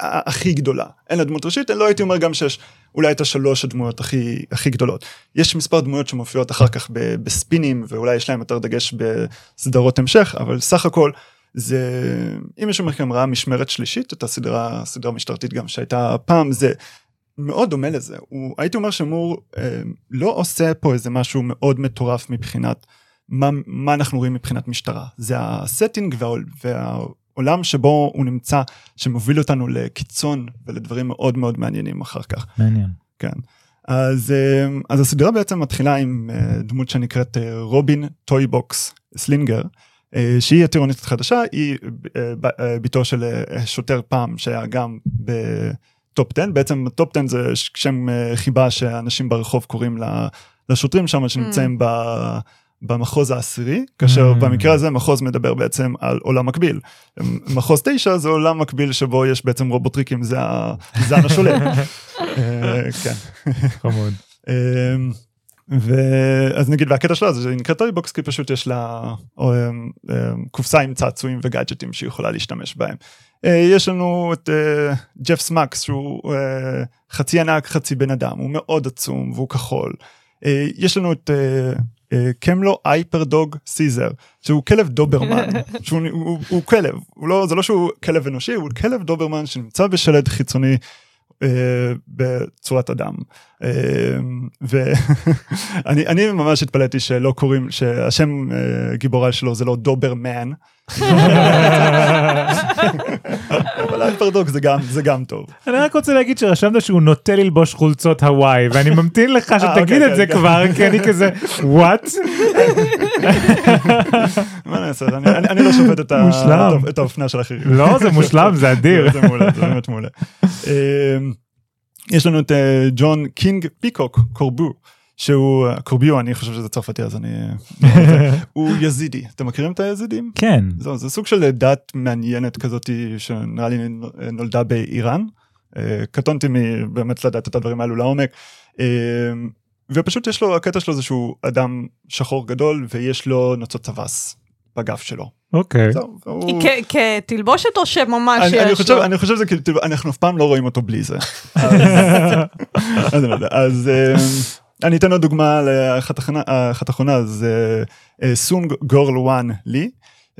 ה- הכי גדולה. אין לה דמות ראשית, לא הייתי אומר גם שיש אולי את השלוש הדמויות הכי, הכי גדולות. יש מספר דמויות שמופיעות אחר כך בספינים, ואולי יש להם יותר דגש בסדרות המשך, אבל סך הכל זה, אם מישהו מכם ראה משמרת שלישית, את הסדרה, סדרה משטרתית גם שהייתה פעם, זה מאוד דומה לזה. הוא, הייתי אומר שמור אה, לא עושה פה איזה משהו מאוד מטורף מבחינת מה, מה אנחנו רואים מבחינת משטרה. זה ה setting והעול, והעולם שבו הוא נמצא, שמוביל אותנו לקיצון ולדברים מאוד מאוד מעניינים אחר כך. מעניין. כן. אז, אה, אז הסדרה בעצם מתחילה עם אה, דמות שנקראת אה, רובין Toybox סלינגר, שהיא הטירונית החדשה, היא אה, ב- אה, בתו של אה, שוטר פעם שהיה גם ב Top 10, בעצם Top 10 זה שם אה, חיבה שאנשים ברחוב קוראים לשוטרים שם שנמצאים ב... במחוז העשירי, כאשר Mm. במקרה הזה מחוז מדבר בעצם על עולם מקביל. מחוז תשע זה עולם מקביל שבו יש בעצם רובוטריקים, זה ה- זה השולט. אה, כן. חמוד. ואז נגיד והקטע שלה זה נקראת Toybox כי פשוט יש לה או, אמ, אמ, קופסה עם צעצועים וגאדג'טים שהיא יכולה להשתמש בהם. אה, יש לנו את אה, ג'ף סמאקס שהוא אה, חצי ענק חצי בן אדם הוא מאוד עצום והוא כחול. אה, יש לנו את אה, אה, קמלו הייפרדוג סיזר שהוא כלב דוברמן שהוא הוא, הוא, הוא כלב הוא לא זה לא שהוא כלב אנושי הוא כלב דוברמן שנמצא בשלד חיצוני אה, בצורת אדם. אה, ואני אני ממש התפלאתי שלא קוראים שהשם אה, גיבורה שלו זה לא דוברמן. אבל Hyperdog זה גם זה גם טוב. אני רק רוצה להגיד שרשמת שהוא נוטה ללבוש חולצות הוואי ואני ממתין לך שתגיד אוקיי, את זה כן, כבר כי אני כזה what מה נעשה אני, לא שופט את, האופנה של אחרים. לא זה מושלם זה אדיר זה מעולה, זה באמת מעולה. יש לנו את אה, ג'ון קינג פיקוק קורבו, שהוא קורביו אני חושב שזה צרפתי אז אני הוא יזידי אתם מכירים את היזידים כן. זהו, זה סוג של דת מעניינת כזאת שנראה לי נולדה באיראן. אה, קטונתי מבאמת לדעת את הדברים האלו לעומק. אה, ופשוט יש לו הקטע שלו זה שהוא אדם שחור גדול ויש לו נוצות טווס בגב שלו. אוקיי. כתלבושת או שממש יש חושב לו? אני חושב שזה כאילו אנחנו אף פעם לא רואים אותו בלי זה. אז אני לא אה, אני אתן עוד דוגמה לאחת אחרונה- האחרונה זה אה, סונג גורל וואן לי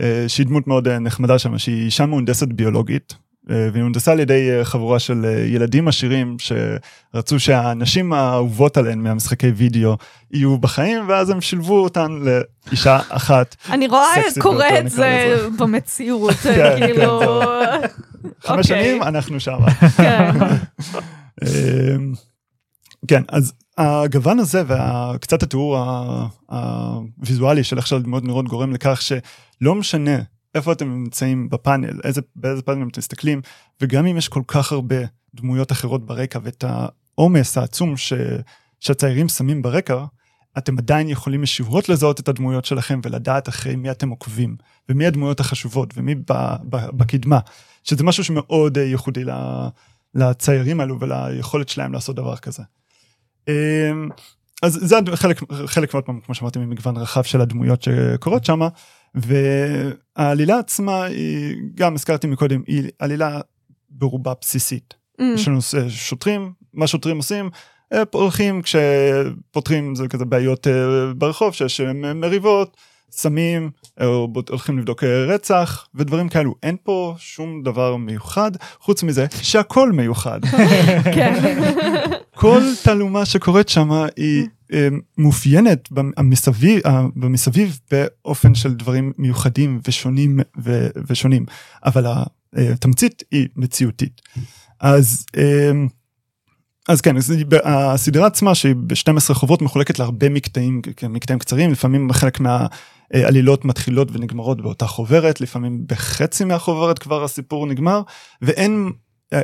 אה, שהיא דמות מאוד אה, נחמדה שם שהיא אישה מהונדסת ביולוגית. אה, והיא הונדסה על ידי אה, חבורה של אה, ילדים עשירים שרצו שהנשים האהובות עליהן מהמשחקי וידאו יהיו בחיים ואז הם שילבו אותן לאישה אחת אני רואה סקסית קורה את זה. במציאות, כן, כאילו... חמש אוקיי. שנים אנחנו שם. כן. אמ, כן אז הגוון הזה וקצת התיאור הוויזואלי של איך שהדמויות נראות גורם לכך שלא משנה איפה אתם נמצאים בפאנל? איזה באיזה פאנל אתם מסתכלים? וגם אם יש כל כך הרבה דמויות אחרות ברקע ואת העומס העצום ש, שהציירים שמים ברקע אתם עדיין יכולים ישירות לזהות את הדמויות שלכם ולדעת אחרי מי אתם עוקבים ומי הדמויות החשובות ומי ב, ב, בקדמה שזה משהו שמאוד אה, ייחודי לציירים האלו וליכולת שלהם לעשות דבר כזה. אמ, אז זה חלק חלק מאוד כמו שאמרתי ממגוון רחב של הדמויות שקורות שם והעלילה עצמה היא גם הזכרתי מקודם היא עלילה ברובה בסיסית. Mm. יש לנו ש- שוטרים מה שוטרים עושים אה, הולכים כשפותרים זה כזה בעיות אה, ברחוב שיש אה, מריבות סמים או הולכים לבדוק אה, רצח ודברים כאלו אין פה שום דבר מיוחד חוץ מזה שהכל מיוחד כן. כל תעלומה שקורית שם היא אה, מאופיינת במסביב, במסביב באופן של דברים מיוחדים ושונים ו, ושונים. אבל התמצית היא מציאותית. אז אה, אז כן אז הסדרה עצמה שהיא ב-12 חוברות מחולקת להרבה מקטעים מקטעים קצרים. לפעמים חלק מהעלילות מתחילות ונגמרות באותה חוברת. לפעמים בחצי מהחוברת כבר הסיפור נגמר. ואין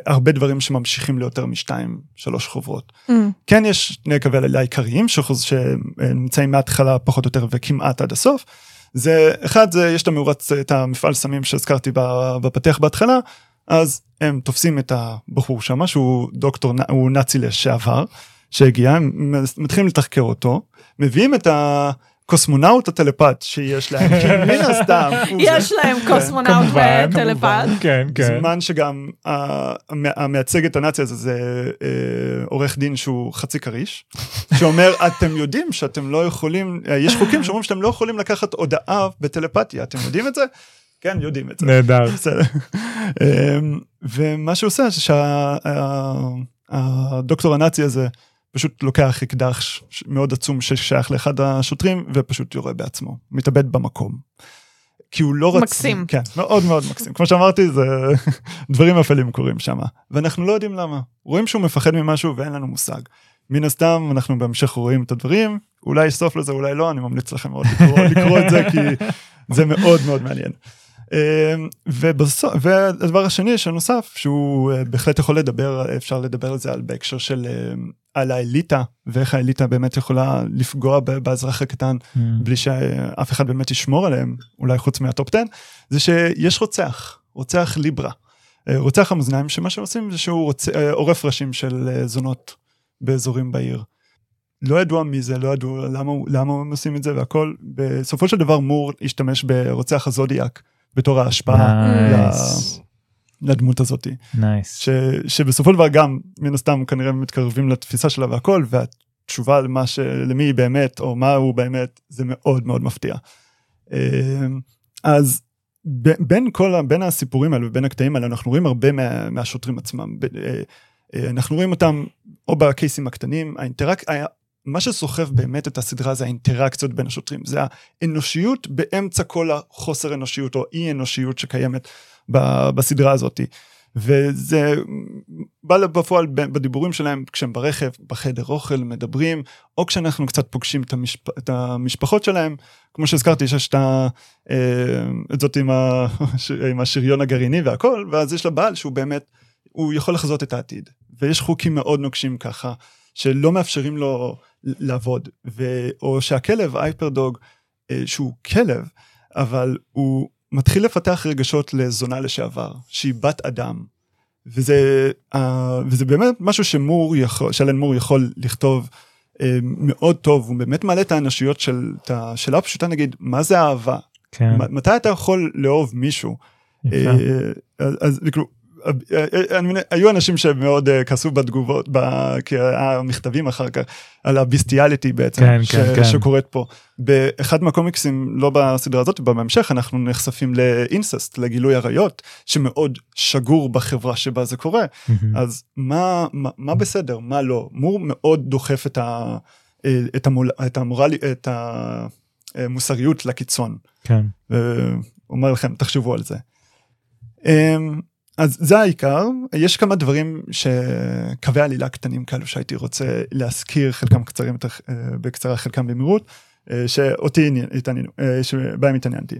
הרבה דברים שממשיכים ליותר משתיים שלוש חוברות. Mm. כן יש שני קווי עלילה עיקריים שחוז, שנמצאים מההתחלה פחות או יותר וכמעט עד הסוף. זה אחד זה יש את המאורץ את המפעל סמים שהזכרתי בפתח בהתחלה אז הם תופסים את הבחור שם שהוא דוקטור הוא נאצי לשעבר שהגיע הם מתחילים לתחקר אותו מביאים את הקוסמונאוט הטלפת שיש להם כי מן הסתם. יש להם קוסמונאוט כמובן, וטלפת. כן, כן. זמן שגם ה- המ- המייצג את הנאצי הזה זה אה, עורך דין שהוא חצי כריש שאומר אתם יודעים שאתם לא יכולים אה, יש חוקים שאומרים שאתם לא יכולים לקחת הודעה בטלפתיה אתם יודעים את זה? כן יודעים את זה. נהדר. אמ, ומה שהוא עושה זה שהדוקטור הנאצי הזה פשוט לוקח אקדח מאוד עצום ששייך לאחד השוטרים ופשוט יורה בעצמו מתאבד במקום. כי הוא לא רצה, מקסים. כן מאוד מאוד מקסים כמו שאמרתי זה דברים אפלים קורים שם ואנחנו לא יודעים למה רואים שהוא מפחד ממשהו ואין לנו מושג. מן הסתם אנחנו בהמשך רואים את הדברים אולי סוף לזה אולי לא אני ממליץ לכם מאוד לקרוא, לקרוא את זה כי זה מאוד מאוד מעניין. אמ, ובסוף, והדבר השני שנוסף שהוא אה, בהחלט יכול לדבר אפשר לדבר על זה על בהקשר של אמ, על האליטה ואיך האליטה באמת יכולה לפגוע באזרח הקטן Mm. בלי שאף אחד באמת ישמור עליהם אולי חוץ מהטופ 10 זה שיש רוצח רוצח Libra אה, רוצח המאזניים שמה שהם עושים זה שהוא רוצ... אה, עורף ראשים של זונות באזורים בעיר. לא ידוע מי זה לא ידעו למה, למה הם עושים את זה והכל בסופו של דבר מור השתמש ברוצח הזודיאק בתור ההשפעה nice. לדמות הזאתי nice. ש, שבסופו של דבר גם מן הסתם כנראה מתקרבים לתפיסה שלה והכל והתשובה למה ש... למי היא באמת או מה הוא באמת זה מאוד מאוד מפתיע. אמ, אז ב- בין כל ה- בין הסיפורים האלו ובין הקטעים האלו אנחנו רואים הרבה מה, מהשוטרים עצמם ב- אה, אה, אנחנו רואים אותם או בקייסים הקטנים האינטראק... מה שסוחב באמת את הסדרה זה האינטראקציות בין השוטרים. זה האנושיות באמצע כל החוסר אנושיות או אי אנושיות שקיימת בסדרה הזאתי. וזה בא בפועל בדיבורים שלהם כשהם ברכב בחדר אוכל מדברים או כשאנחנו קצת פוגשים את, המשפ... את המשפחות שלהם. כמו שהזכרתי שיש את, ה... אה, את זאת עם, ה... עם השריון הגרעיני והכל ואז יש לה בעל שהוא באמת הוא יכול לחזות את העתיד. ויש חוקים מאוד נוקשים ככה שלא מאפשרים לו לעבוד, ו... או שהכלב אייפרדוג, אה, שהוא כלב, אבל הוא מתחיל לפתח רגשות לזונה לשעבר, שהיא בת אדם. וזה, uh, וזה באמת משהו שמור יכול, שאלן מור יכול לכתוב uh, מאוד טוב, הוא באמת מעלה את האנושיות של, את השאלה הפשוטה נגיד, מה זה אהבה? כן. מתי אתה יכול לאהוב מישהו? יפה. אה, אז, אז כאילו, אה, אה, אני מבין, היו אנשים שמאוד אה, כעסו בתגובות, ב- כי היה מכתבים אחר כך, על הביסטיאליטי בעצם, כן, ש- כן, כן. שקורית פה. באחד מהקומיקסים, לא בסדרה הזאת, בהמשך אנחנו נחשפים לאינססט, לגילוי עריות, שמאוד שגור בחברה שבה זה קורה. אז מה, מה, מה בסדר, מה לא? מור מאוד דוחף את, ה, אה, את, המול, את, המורלי, את המוסריות לקיצון. כן. ואומר לכם, תחשבו על זה. אז זה העיקר, יש כמה דברים שקווי עלילה קטנים כאלו שהייתי רוצה להזכיר, חלקם קצרים יותר, אה, בקצרה, חלקם במהירות, אה, שאותי התעניינו, אה, שבהם התעניינתי.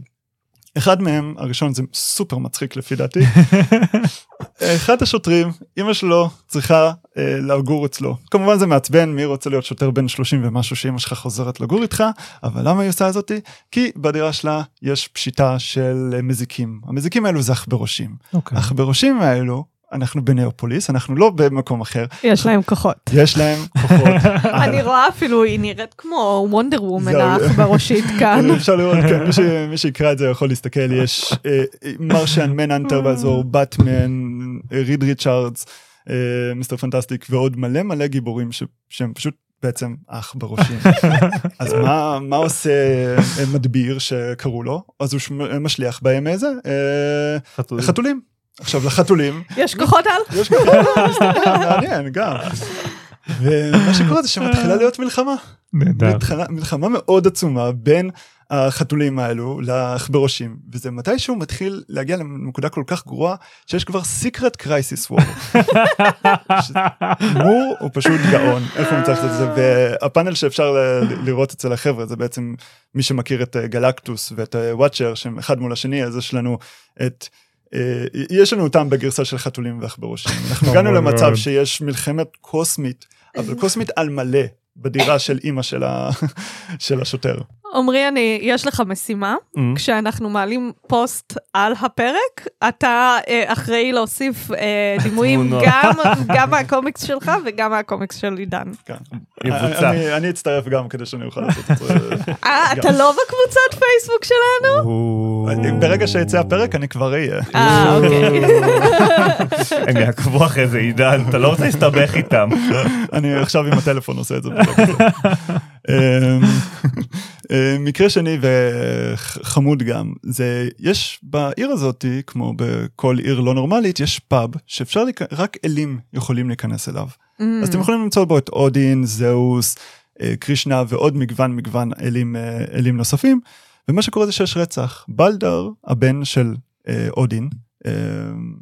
אחד מהם, הראשון זה סופר מצחיק לפי דעתי, אחד השוטרים, אמא שלו צריכה אה, לגור אצלו. כמובן זה מעצבן, מי רוצה להיות שוטר בן 30 ומשהו שאמא שלך חוזרת לגור איתך, אבל למה היא עושה זאתי? כי בדירה שלה יש פשיטה של אה, מזיקים. המזיקים האלו זה עכברושים. אוקיי. העכברושים האלו, אנחנו בנאופוליס, אנחנו לא במקום אחר, יש להם כוחות. יש להם כוחות. אני רואה אפילו, היא נראית כמו וונדר וומן. האח בראשית כאן. אפשר לראות, כן, מי שיקרא את זה יכול להסתכל, יש אה, מרשן מנהנטר באזור, באטמן, ריד ריצ'ארדס, מיסטר פנטסטיק ועוד מלא מלא גיבורים ש- שהם פשוט בעצם אח בראשים. אז מה, מה עושה אה, מדביר שקראו לו? אז הוא משליח בהם איזה? אה, חתולים. עכשיו לחתולים יש כוחות על? יש ככה, מעניין גם. ומה שקורה זה שמתחילה להיות מלחמה. נהדר. מלחמה, מאוד עצומה בין החתולים האלו לעכברושים וזה מתישהו מתחיל להגיע לנקודה כל כך גרועה שיש כבר סיקרט קרייסיס וור. מור הוא פשוט גאון איך הוא מצליח את זה והפאנל שאפשר לראות אצל החבר'ה זה בעצם מי שמכיר את אה, גלקטוס ואת וואצ'ר שהם אחד מול השני אז יש לנו את. אה, יש לנו אותם בגרסה של חתולים ועכברושים אנחנו הגענו למצב. שיש מלחמת קוסמית אבל קוסמית על מלא בדירה של אימא של, ה... של השוטר. עמרי, אני, יש לך משימה. Mm. כשאנחנו מעלים פוסט על הפרק, אתה אה, אחראי להוסיף אה, דימויים. גם, גם מהקומיקס שלך וגם מהקומיקס של עידן. כן. יבוצע. אני, אני אצטרף גם כדי שאני אוכל לעשות את זה. אה, אתה לא בקבוצת פייסבוק שלנו? ברגע שיצא הפרק אני כבר אהיה. אה, אוקיי. הם יעקבו אחרי זה עידן אתה לא רוצה להסתבך איתם. אני עכשיו עם הטלפון עושה את זה. אמ, אמ, מקרה שני וחמוד גם זה יש בעיר הזאתי כמו בכל עיר לא נורמלית יש פאב שאפשר להיכ- רק אלים יכולים להיכנס אליו. אז אתם יכולים למצוא בו את אודין, זהוס, אה, קרישנה ועוד מגוון מגוון אלים, אה, אלים נוספים. ומה שקורה זה שיש רצח. בלדר, הבן של אה, אודין, אה,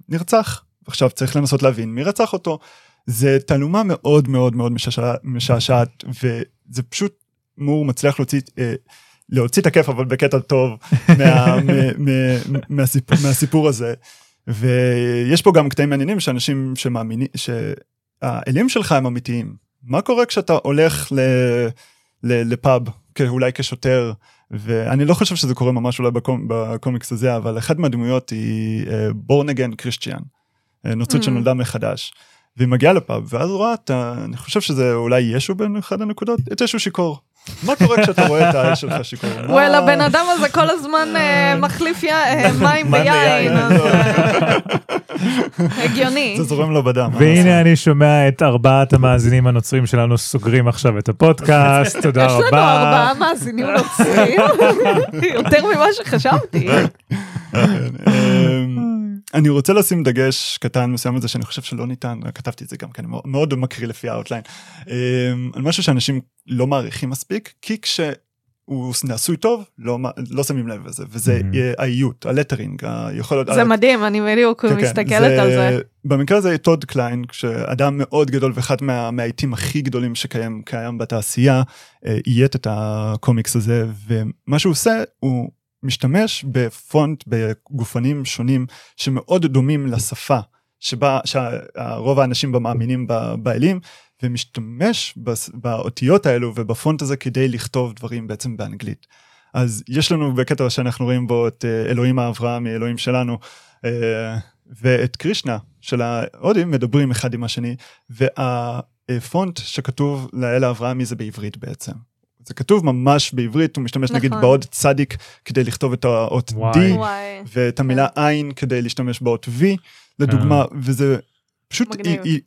נרצח. עכשיו צריך לנסות להבין מי רצח אותו. זה תעלומה מאוד מאוד מאוד משעשע- משעשעת וזה פשוט מור מצליח להוציא. אה, להוציא את הכיף אבל בקטע טוב מה, מ, מ, מהסיפור, מהסיפור הזה ויש פה גם קטעים מעניינים שאנשים שמאמינים שהאלים שלך הם אמיתיים מה קורה כשאתה הולך ל, ל, לפאב אולי כשוטר ואני לא חושב שזה קורה ממש אולי בקומ, בקומיקס הזה אבל אחת מהדמויות היא בורן אגן קריסטיאן נוצרית Mm. שנולדה מחדש. והיא מגיעה לפאב ואז רואה אתה אני חושב שזה אולי ישו בין אחד הנקודות את ישו שיכור. מה קורה כשאתה רואה את האל שלך שיכור? וואל, הבן אדם הזה כל הזמן אה, מחליף אה, מים ביין. אז אה, הגיוני. זה זורם לו בדם. והנה? אני שומע את ארבעת המאזינים הנוצרים שלנו סוגרים עכשיו את הפודקאסט, תודה יש לנו רבה. ארבעה מאזינים נוצרים, יותר ממה שחשבתי. אני רוצה לשים דגש קטן מסוים על זה שאני חושב שלא ניתן, כתבתי את זה גם כן, אני מאוד- מקריא לפי ה outline, אמ, על משהו שאנשים לא מעריכים מספיק, כי כשהוא נעשה טוב, לא לא שמים לב לזה, וזה Mhm. אה, האיות, ה lettering, היכולת... זה מדהים, אני בדיוק כן, כן, מסתכלת על זה. במקרה הזה טוד קליין, שאדם מאוד גדול ואחד מה- מהעיתים הכי גדולים שקיים קיים בתעשייה, אה, אייט את הקומיקס הזה, ומה שהוא עושה, הוא משתמש בפונט בגופנים שונים שמאוד דומים לשפה. שבה שרוב האנשים בה מאמינים באלים ומשתמש באותיות האלו ובפונט הזה כדי לכתוב דברים בעצם באנגלית. אז יש לנו בקטע שאנחנו רואים בו את אה, אלוהים האברהם, אלוהים שלנו, אה, ואת קרישנה של ההודים מדברים אחד עם השני, והפונט שכתוב לאל האברהמי זה בעברית בעצם. זה כתוב ממש בעברית, הוא משתמש נגיד נכון. בעוד צדיק כדי לכתוב את האות וואי. D, וואי. ואת המילה עין כדי להשתמש באות V, לדוגמה, וזה פשוט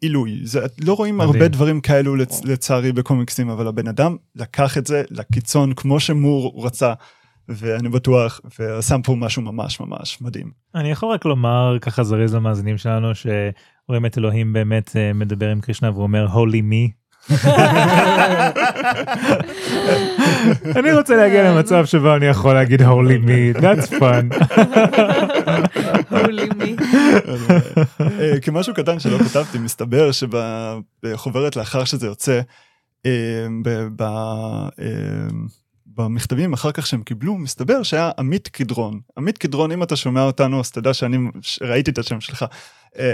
עילוי. זה, לא רואים מדהים. הרבה דברים כאלו לצ, לצערי בקומיקסים, אבל הבן אדם לקח את זה לקיצון כמו שמור רצה, ואני בטוח, ושם פה משהו ממש ממש מדהים. אני יכול רק לומר ככה זריז למאזינים שלנו שרואים את אלוהים באמת אה, מדבר עם קרישנה והוא אומר holy me. אני רוצה להגיע למצב שבו אני יכול להגיד holy me, that's fun. holy me. אה, כמשהו קטן שלא כתבתי, מסתבר שבחוברת לאחר שזה יוצא, אה, אה, במכתבים אחר כך שהם קיבלו, מסתבר שהיה עמית קדרון. עמית קדרון, אם אתה שומע אותנו, אז תדע שאני ראיתי את השם שלך.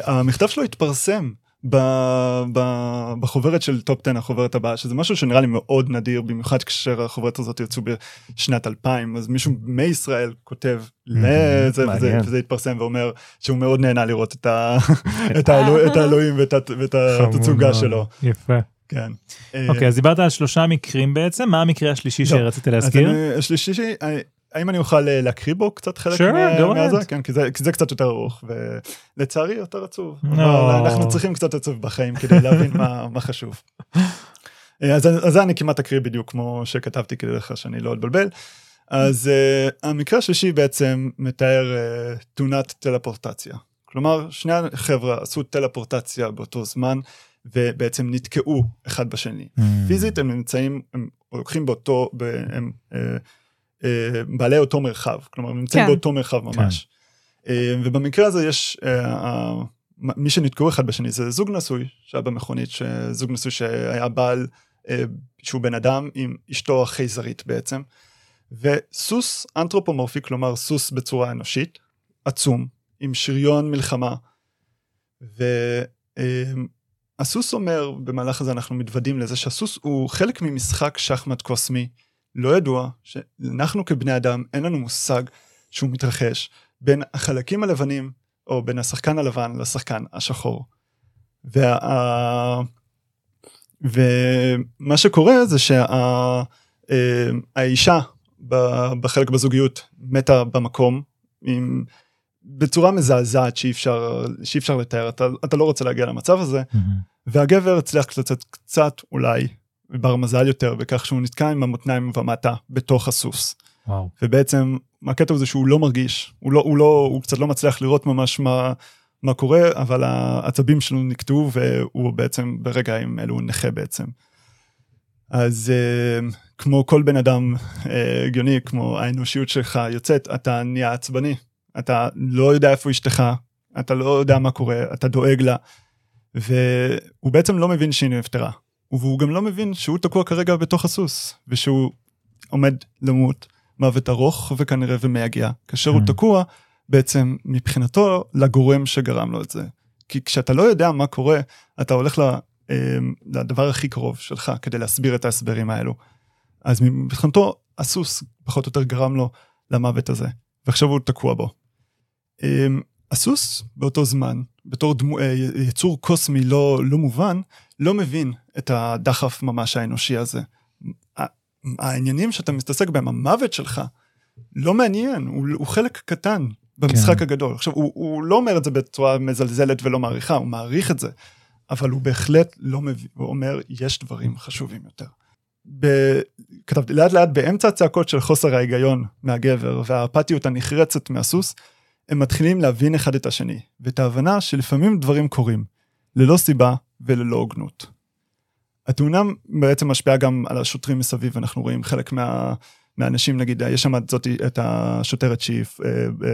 המכתב שלו התפרסם. ב- ב- בחוברת של טופ 10 החוברת הבאה שזה משהו שנראה לי מאוד נדיר במיוחד כאשר החוברת הזאת יצאו בשנת 2000 אז מישהו מישראל כותב לזה וזה. וזה התפרסם ואומר שהוא מאוד נהנה לראות את, ה, את, האלוה, את האלוהים ואת, ואת התצוגה שלו. יפה. כן. אוקיי אז דיברת על שלושה מקרים בעצם מה המקרה השלישי לא, שרצית להזכיר? השלישי, האם אני אוכל אה, להקריא בו קצת חלק Sure, מהזה? כן, כי זה, כי זה קצת יותר ארוך, ולצערי יותר עצוב. No. אנחנו צריכים קצת עצוב בחיים כדי להבין מה, מה חשוב. אה, אז, אז זה אני כמעט אקריא בדיוק כמו שכתבתי כדי לך שאני לא אתבלבל. אז uh, המקרה השלישי בעצם מתאר uh, תאונת טלפורטציה. כלומר, שני החבר'ה עשו טלפורטציה באותו זמן, ובעצם נתקעו אחד בשני. Hmm. פיזית הם נמצאים, הם לוקחים באותו, ב- הם אה, בעלי אותו מרחב, כלומר הם נמצאים כן. באותו מרחב ממש. אה, ובמקרה הזה יש, אה, מי שנתקעו אחד בשני זה זוג נשוי שהיה במכונית, זוג נשוי שהיה בעל, אה, שהוא בן אדם עם אשתו החייזרית בעצם, וסוס אנתרופומורפי, כלומר סוס בצורה אנושית, עצום, עם שריון מלחמה, והסוס אומר, במהלך הזה אנחנו מתוודעים לזה שהסוס הוא חלק ממשחק שחמט קוסמי לא ידוע, שאנחנו כבני אדם אין לנו מושג שהוא מתרחש בין החלקים הלבנים, או בין השחקן הלבן לשחקן השחור. וה... ומה שקורה זה שהאישה בחלק בזוגיות מתה במקום עם בצורה מזעזעת שאי אפשר שאי אפשר לתאר. אתה, אתה לא רוצה להגיע למצב הזה. והגבר הצליח קצת קצת אולי בר מזל יותר בכך שהוא נתקע עם המותניים ומטה בתוך הסוס וואו. ובעצם הקטע הוא זה שהוא לא מרגיש הוא לא הוא לא הוא קצת לא מצליח לראות ממש מה מה קורה אבל העצבים שלו נקטעו והוא בעצם ברגעים אלו נכה בעצם. אז uh, כמו כל בן אדם uh, הגיוני כמו האנושיות שלך יוצאת אתה נהיה עצבני אתה לא יודע איפה אשתך אתה לא יודע מה קורה אתה דואג לה והוא בעצם לא מבין שהיא נפטרה והוא גם לא מבין שהוא תקוע כרגע בתוך הסוס ושהוא עומד למות מוות ארוך וכנראה ומייגע כאשר הוא Mm. תקוע בעצם מבחינתו לגורם שגרם לו את זה כי כשאתה לא יודע מה קורה אתה הולך ל... אמ, לדבר הכי קרוב שלך כדי להסביר את ההסברים האלו. אז מבחינתו הסוס פחות או יותר גרם לו למוות הזה ועכשיו הוא תקוע בו. אמ, הסוס באותו זמן בתור דמו, אה, יצור קוסמי לא, לא מובן לא מבין את הדחף ממש האנושי הזה. העניינים שאתה מתעסק בהם המוות שלך לא מעניין הוא, הוא חלק קטן במשחק כן. הגדול עכשיו הוא, הוא לא אומר את זה בצורה מזלזלת ולא מעריכה הוא מעריך את זה אבל הוא בהחלט לא מבין, הוא אומר, יש דברים חשובים יותר. ב... כתבתי, לאט לאט באמצע הצעקות של חוסר ההיגיון מהגבר והאפתיות הנחרצת מהסוס, הם מתחילים להבין אחד את השני, ואת ההבנה שלפעמים דברים קורים, ללא סיבה וללא הוגנות. התאונה בעצם משפיעה גם על השוטרים מסביב, אנחנו רואים חלק מה... מהאנשים, נגיד, יש שם את זאתי, את השוטרת שהיא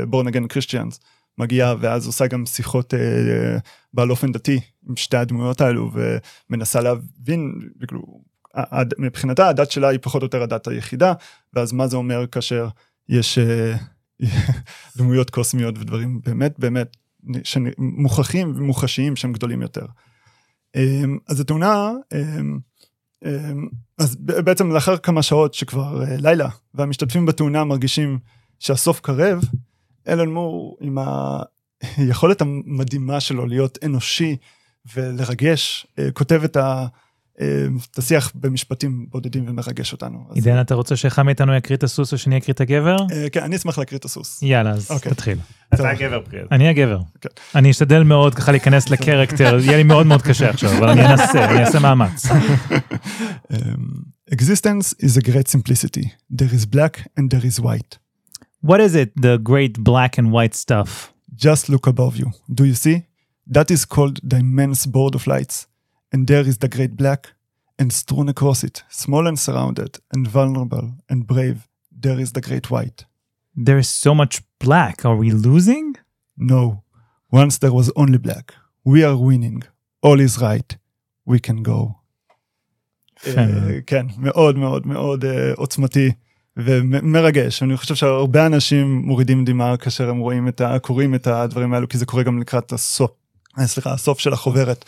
בורן אגן קריסטיאנס, מגיעה ואז עושה גם שיחות אה, בעל אופן דתי עם שתי הדמויות האלו ומנסה להבין כאילו, מבחינתה הדת שלה היא פחות או יותר הדת היחידה ואז מה זה אומר כאשר יש אה, דמויות קוסמיות ודברים באמת באמת מוכחים ומוחשיים שהם גדולים יותר. אמ, אז התאונה, אמ, אמ, אז בעצם לאחר כמה שעות שכבר אה, לילה, והמשתתפים בתאונה מרגישים שהסוף קרב, אלן מור עם היכולת המדהימה שלו להיות אנושי ולרגש, אה, כותב את ה... את השיח במשפטים בודדים ומרגש אותנו. אז, עידן, אתה רוצה שאחד מאיתנו יקריא את הסוס או שאני אקריא את הגבר? אה, כן, אני אשמח להקריא את הסוס. יאללה, אז אוקיי. תתחיל. אתה הגבר בריאל. אני הגבר. כן. אני אשתדל מאוד ככה להיכנס לקרקטר, יהיה לי מאוד מאוד קשה עכשיו, אבל אני אנסה, אני אעשה מאמץ. Um, existence is a great simplicity. There is black and there is white. What is it, the great black and white stuff? Just look above you. Do you see? That is called the immense board of lights. And there is the great black, and strewn across it, small and surrounded, and vulnerable and brave, there is the great white. There is so much black, are we losing? No, once there was only black. We are winning. All is right. We can go. אה, כן, מאוד מאוד מאוד אה, עוצמתי ומרגש. אני חושב שהרבה אנשים מורידים דמעה כאשר הם רואים את ה... קוראים את הדברים האלו, כי זה קורה גם לקראת הסוף, אה, סליחה, הסוף של החוברת.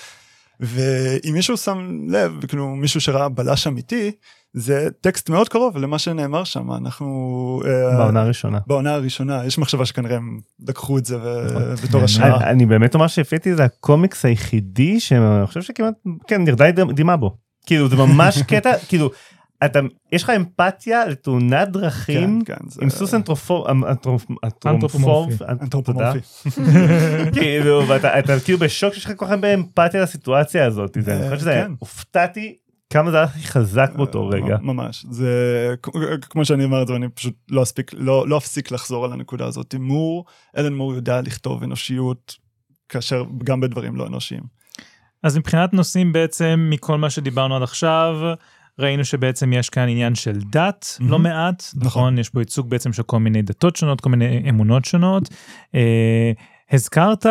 ואם מישהו שם לב, כאילו מישהו שראה בלש אמיתי, זה טקסט מאוד קרוב למה שנאמר שם. אנחנו... אה, בעונה הראשונה. בעונה הראשונה, יש מחשבה שכנראה הם לקחו את זה נכון. בתור השראה. אני באמת אומר שהפיתי זה הקומיקס היחידי שאני חושב שכמעט כן נרדה דמעה בו כאילו זה ממש קטע כאילו אתה יש לך אמפתיה לתאונת דרכים כן, כן, זה- עם סוס אנתרופ- אנתרופומורפי. אנתרופ- אנתרופומורפי. כאילו ואתה אתה כאילו בשוק שיש לך כל כך הרבה אמפתיה לסיטואציה הזאת זה אני אה, חושב שזה כן. הופתעתי כמה זה היה הכי חזק באותו רגע. ממש זה כמו שאני אומר את זה אני פשוט לא אספיק לא לא אפסיק לחזור על הנקודה הזאת מור אלן מור יודע לכתוב אנושיות כאשר גם בדברים לא אנושיים. אז מבחינת נושאים בעצם מכל מה שדיברנו עד עכשיו, ראינו שבעצם יש כאן עניין של דת מהמם. לא מעט, נכון? נכון. יש פה ייצוג בעצם של כל מיני דתות שונות, כל מיני אמונות שונות. אה, הזכרת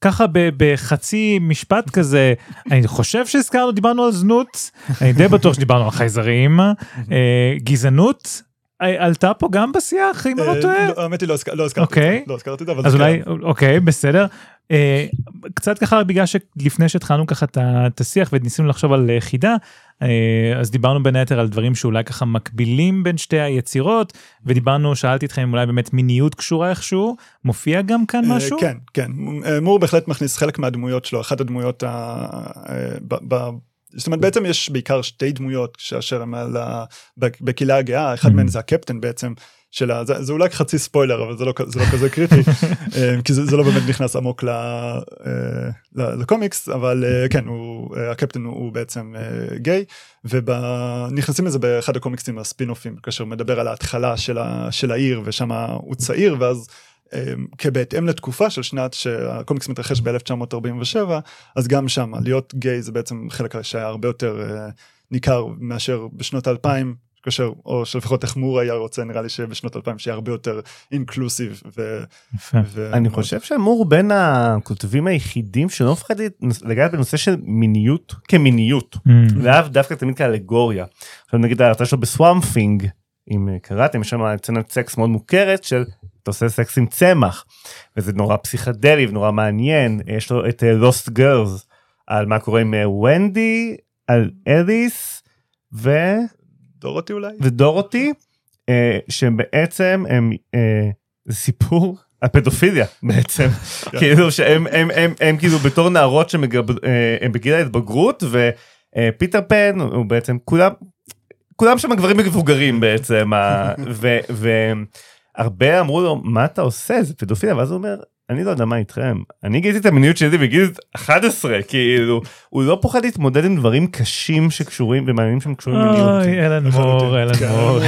ככה ב- בחצי משפט כזה, אני חושב שהזכרנו, דיברנו על זנות, אני די בטוח שדיברנו על חייזרים, אה, גזענות. אה, עלתה פה גם בשיח אם אני לא אה, טועה? לא, האמת היא לא לא הזכרתי את אוקיי. זה, לא זה אז אולי, כן. אוקיי, בסדר. אה, קצת ככה בגלל שלפני שהתחלנו ככה את השיח וניסינו לחשוב על אה, חידה, אה, אז דיברנו בין היתר על דברים שאולי ככה מקבילים בין שתי היצירות, ודיברנו, שאלתי אתכם אולי באמת מיניות קשורה איכשהו, מופיע גם כאן משהו? כן כן מור בהחלט מכניס חלק מהדמויות שלו אחת הדמויות ה... זאת אומרת בעצם יש בעיקר שתי דמויות שאשר הם על ה... בק- בקהילה הגאה אחד Mhm. מהן זה הקפטן בעצם. של ה... זה, זה אולי חצי ספוילר אבל זה לא, זה לא כזה קריטי אה, כי זה, זה לא באמת נכנס עמוק ל, אה, ל- לקומיקס אבל אה, כן הוא הקפטן הוא, הוא בעצם גיי ונכנסים לזה באחד הקומיקסים הספינופים כאשר מדבר על ההתחלה של, ה, של העיר ושם הוא צעיר ואז כבהתאם לתקופה של שנת שהקומיקס מתרחש ב-1947 אז גם שם להיות גיי זה בעצם חלק שהיה הרבה יותר אה, ניכר מאשר בשנות 2000 כאשר או שלפחות איך מור היה רוצה נראה לי שבשנות 2000 שיהיה הרבה יותר inclusive. ו. ו, אני חושב שמור בין הכותבים היחידים שלא מפחד לגעת בנושא של מיניות כמיניות. Mm, לאו דווקא תמיד כאלגוריה. עכשיו נגיד ההרצה שלו ב Swamp Thing אם אה, קראתם יש שם סצנת סקס מאוד מוכרת של אתה עושה סקס עם צמח וזה נורא פסיכדלי ונורא מעניין יש לו את לוסט גרס על מה קורה עם אה, ונדי על אליס ו... דורותי אולי? ודורותי אה, שבעצם הם אה, זה סיפור על פדופיליה בעצם כן. כאילו שהם הם, הם, הם כאילו בתור נערות שהם בגיל ההתבגרות ופיטר פן הוא בעצם כולם כולם שם גברים מבוגרים בעצם ה- ו- והרבה אמרו לו מה אתה עושה? זה פדופיליה ואז הוא אומר אני לא יודע מה איתכם אני גיליתי את המיניות שלי בגיל 11 כאילו הוא לא פוחד להתמודד עם דברים קשים שקשורים ומעניינים שהם קשורים למיניות. אוי, אלן מור, אלן מור.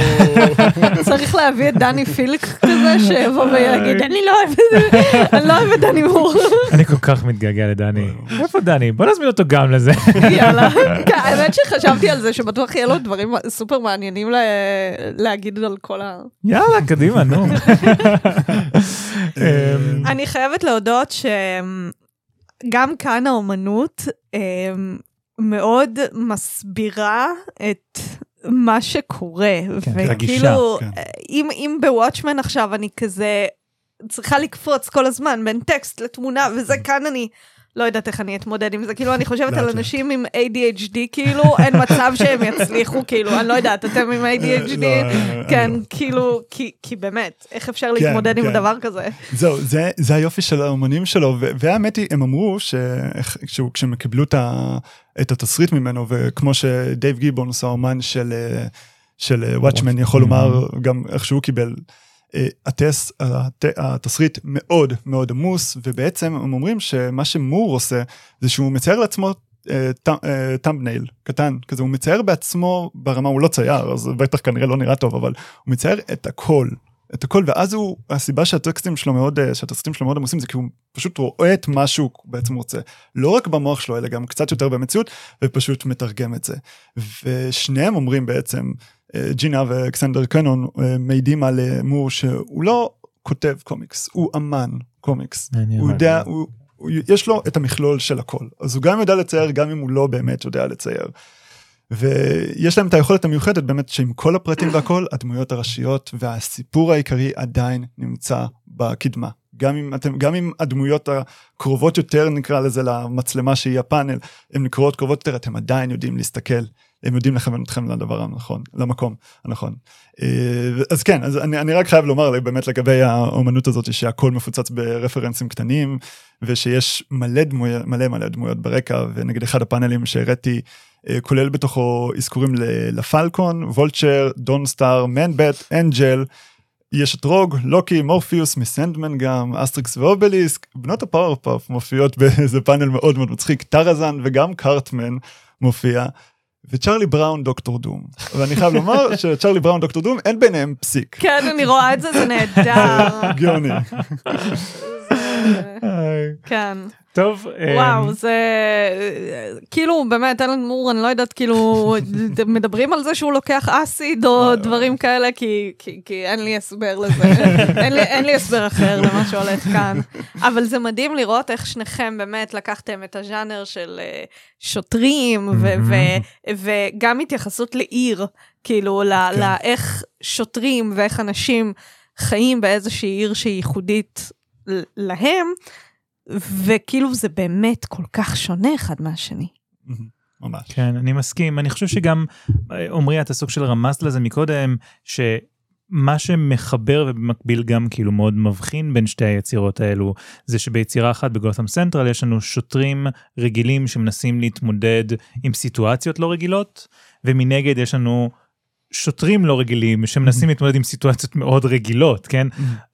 צריך להביא את דני פילק כזה שיבוא ויגיד אני לא אוהב את זה, אני לא אוהב את דני מור. אני כל כך מתגעגע לדני. איפה דני? בוא נזמין אותו גם לזה. יאללה. כן, האמת שחשבתי על זה שבטוח יהיה לו דברים סופר מעניינים לה- להגיד על כל ה... יאללה, קדימה, נו. אמ, אני חייבת להודות שגם כאן האומנות מאוד מסבירה את מה שקורה. כן, וכאילו, רגישה, כן. אם, אם בוואטשמן עכשיו אני כזה צריכה לקפוץ כל הזמן בין טקסט לתמונה, וזה כאן אני לא יודעת איך אני אתמודד עם זה, כאילו, אני חושבת על. אנשים עם ADHD, כאילו, אין מצב שהם יצליחו, כאילו, אני לא יודעת, אתם עם ADHD? לא, כן, לא. כאילו, כי, כי באמת, איך אפשר כן, להתמודד עם כן. דבר כזה? זהו, זה, זה היופי של האומנים שלו, והאמת היא, הם אמרו שכשהם קיבלו את, התסריט ממנו, וכמו שדייב גיבונס, האומן של, אה, של Watchmen, יכול לומר גם איך שהוא קיבל, אה, הטס, הת, התסריט מאוד מאוד עמוס, ובעצם הם אומרים שמה שמור עושה, זה שהוא מצייר לעצמו thumbnail קטן כזה. הוא מצייר בעצמו ברמה הוא לא צייר אז בטח כנראה לא נראה טוב אבל הוא מצייר את הכל את הכל ואז הוא הסיבה שהטקסטים שלו מאוד אה, שהתסריטים שלו מאוד עמוסים זה כי הוא פשוט רואה את מה שהוא בעצם רוצה. לא רק במוח שלו אלא גם קצת יותר במציאות ופשוט מתרגם את זה. ושניהם אומרים בעצם אה, ג'ינה ואקסנדר קנון אה, מעידים על אה, מור שהוא לא כותב קומיקס הוא אמן קומיקס. הוא יודע הוא, הוא, יש לו את המכלול של הכל אז הוא גם יודע לצייר גם אם הוא לא באמת יודע לצייר. ויש להם את היכולת המיוחדת באמת שעם כל הפרטים והכל הדמויות הראשיות והסיפור העיקרי עדיין נמצא בקדמה. גם אם אתם גם אם הדמויות הקרובות יותר נקרא לזה למצלמה שהיא הפאנל הן נקראות קרובות יותר אתם עדיין יודעים להסתכל הם יודעים לכוון אתכם לדבר הנכון למקום הנכון. אה, אז כן אז אני, אני רק חייב לומר באמת לגבי האומנות הזאת שהכל מפוצץ ברפרנסים קטנים ושיש מלא דמויות מלא מלא דמויות ברקע ונגיד אחד הפאנלים שהראיתי אה, כולל בתוכו אזכורים ל Falcon Vulture Dawnstar Man-Bat Angel. יש את Rogue, לוקי, מורפיוס, מ Sandman גם, אסטריקס ואובליסק, בנות ה Powerpuff מופיעות באיזה פאנל מאוד מאוד מצחיק, טרזן וגם קארטמן מופיע, וצ'רלי בראון דוקטור דום. ואני חייב לומר שצ'רלי בראון דוקטור דום אין ביניהם פסיק. כן, אני רואה את זה, זה נהדר. גאוני. כן. טוב, וואו, אמ, זה כאילו באמת אלן מור, אני לא יודעת, כאילו מדברים על זה שהוא לוקח אסיד או דברים כאלה, כי, כי, כי אין לי הסבר לזה, אין, לי, אין לי הסבר אחר למה שהולך כאן. אבל זה מדהים לראות איך שניכם באמת לקחתם את הז'אנר של אה, שוטרים, ו, ו, וגם התייחסות לעיר, כאילו, כן. לאיך שוטרים ואיך אנשים חיים באיזושהי עיר שהיא ייחודית להם. וכאילו זה באמת כל כך שונה אחד מהשני. ממש. כן, אני מסכים. אני חושב שגם, עמרי, אתה סוג של רמזת לזה מקודם, שמה שמחבר ובמקביל גם כאילו מאוד מבחין בין שתי היצירות האלו, זה שביצירה אחת בגותם סנטרל יש לנו שוטרים רגילים שמנסים להתמודד עם סיטואציות לא רגילות, ומנגד יש לנו שוטרים לא רגילים שמנסים להתמודד עם סיטואציות מאוד רגילות, כן?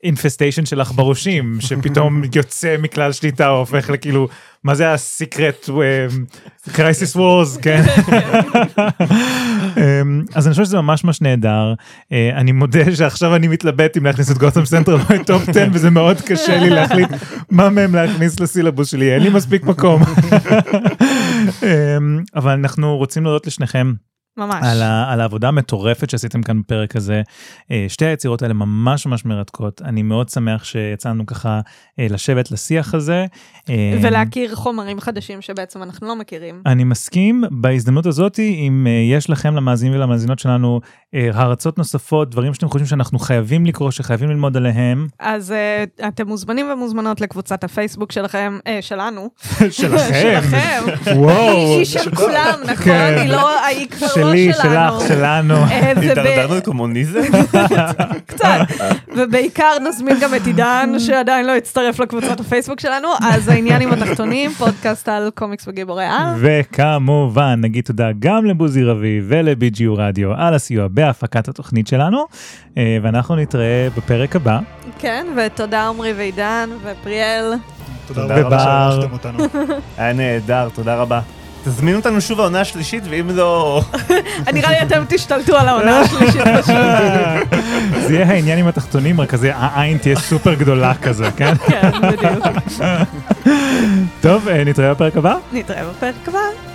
infestation של עכברושים שפתאום יוצא מכלל שליטה או הופך לכאילו מה זה ה Secret Crisis Wars כן? אמ, אז אני חושב שזה ממש ממש נהדר. אה, אני מודה שעכשיו אני מתלבט אם להכניס את גותם סנטרל או את טופ 10 וזה מאוד קשה לי להחליט מה מהם להכניס לסילבוס שלי אין לי מספיק מקום. אמ, אבל אנחנו רוצים להודות לשניכם ממש. על, ה, על העבודה המטורפת שעשיתם כאן בפרק הזה. אה, שתי היצירות האלה ממש ממש מרתקות. אני מאוד שמח שיצאנו ככה אה, לשבת לשיח הזה. אה, ולהכיר חומרים חדשים שבעצם אנחנו לא מכירים. אני מסכים בהזדמנות הזאת אם יש לכם למאזינים ולמאזינות שלנו הרצות נוספות דברים שאתם חושבים שאנחנו חייבים לקרוא שחייבים ללמוד עליהם אז אתם מוזמנים ומוזמנות לקבוצת הפייסבוק שלכם, אה, שלנו. שלכם שלכם. וואו היא של כולם, נכון? כן. היא לא, היא כבר שלי שלנו. שלך שלנו אה, התדרדרנו לקומוניזם? קצת. ובעיקר נזמין גם את עידן, שעדיין לא הצטרף לקבוצת הפייסבוק שלנו, אז העניין עם התחתונים, פודקאסט על קומיקס וגיבורי על. וכמובן נגיד תודה גם לבוזי רביב ול-BGU רדיו על הסיוע בהפקת התוכנית שלנו אה, ואנחנו נתראה בפרק הבא. כן, ותודה עמרי ועידן ופריאל. תודה תודה רבה. שערכתם אותנו. היה נהדר, תודה רבה. תזמינו אותנו שוב העונה השלישית, ואם לא... נראה לי אתם תשתלטו על העונה השלישית פשוט. זה יהיה העניין עם התחתונים רק כזה העין תהיה סופר גדולה כזה כן כן, בדיוק. טוב אה, נתראה בפרק הבא. נתראה בפרק הבא.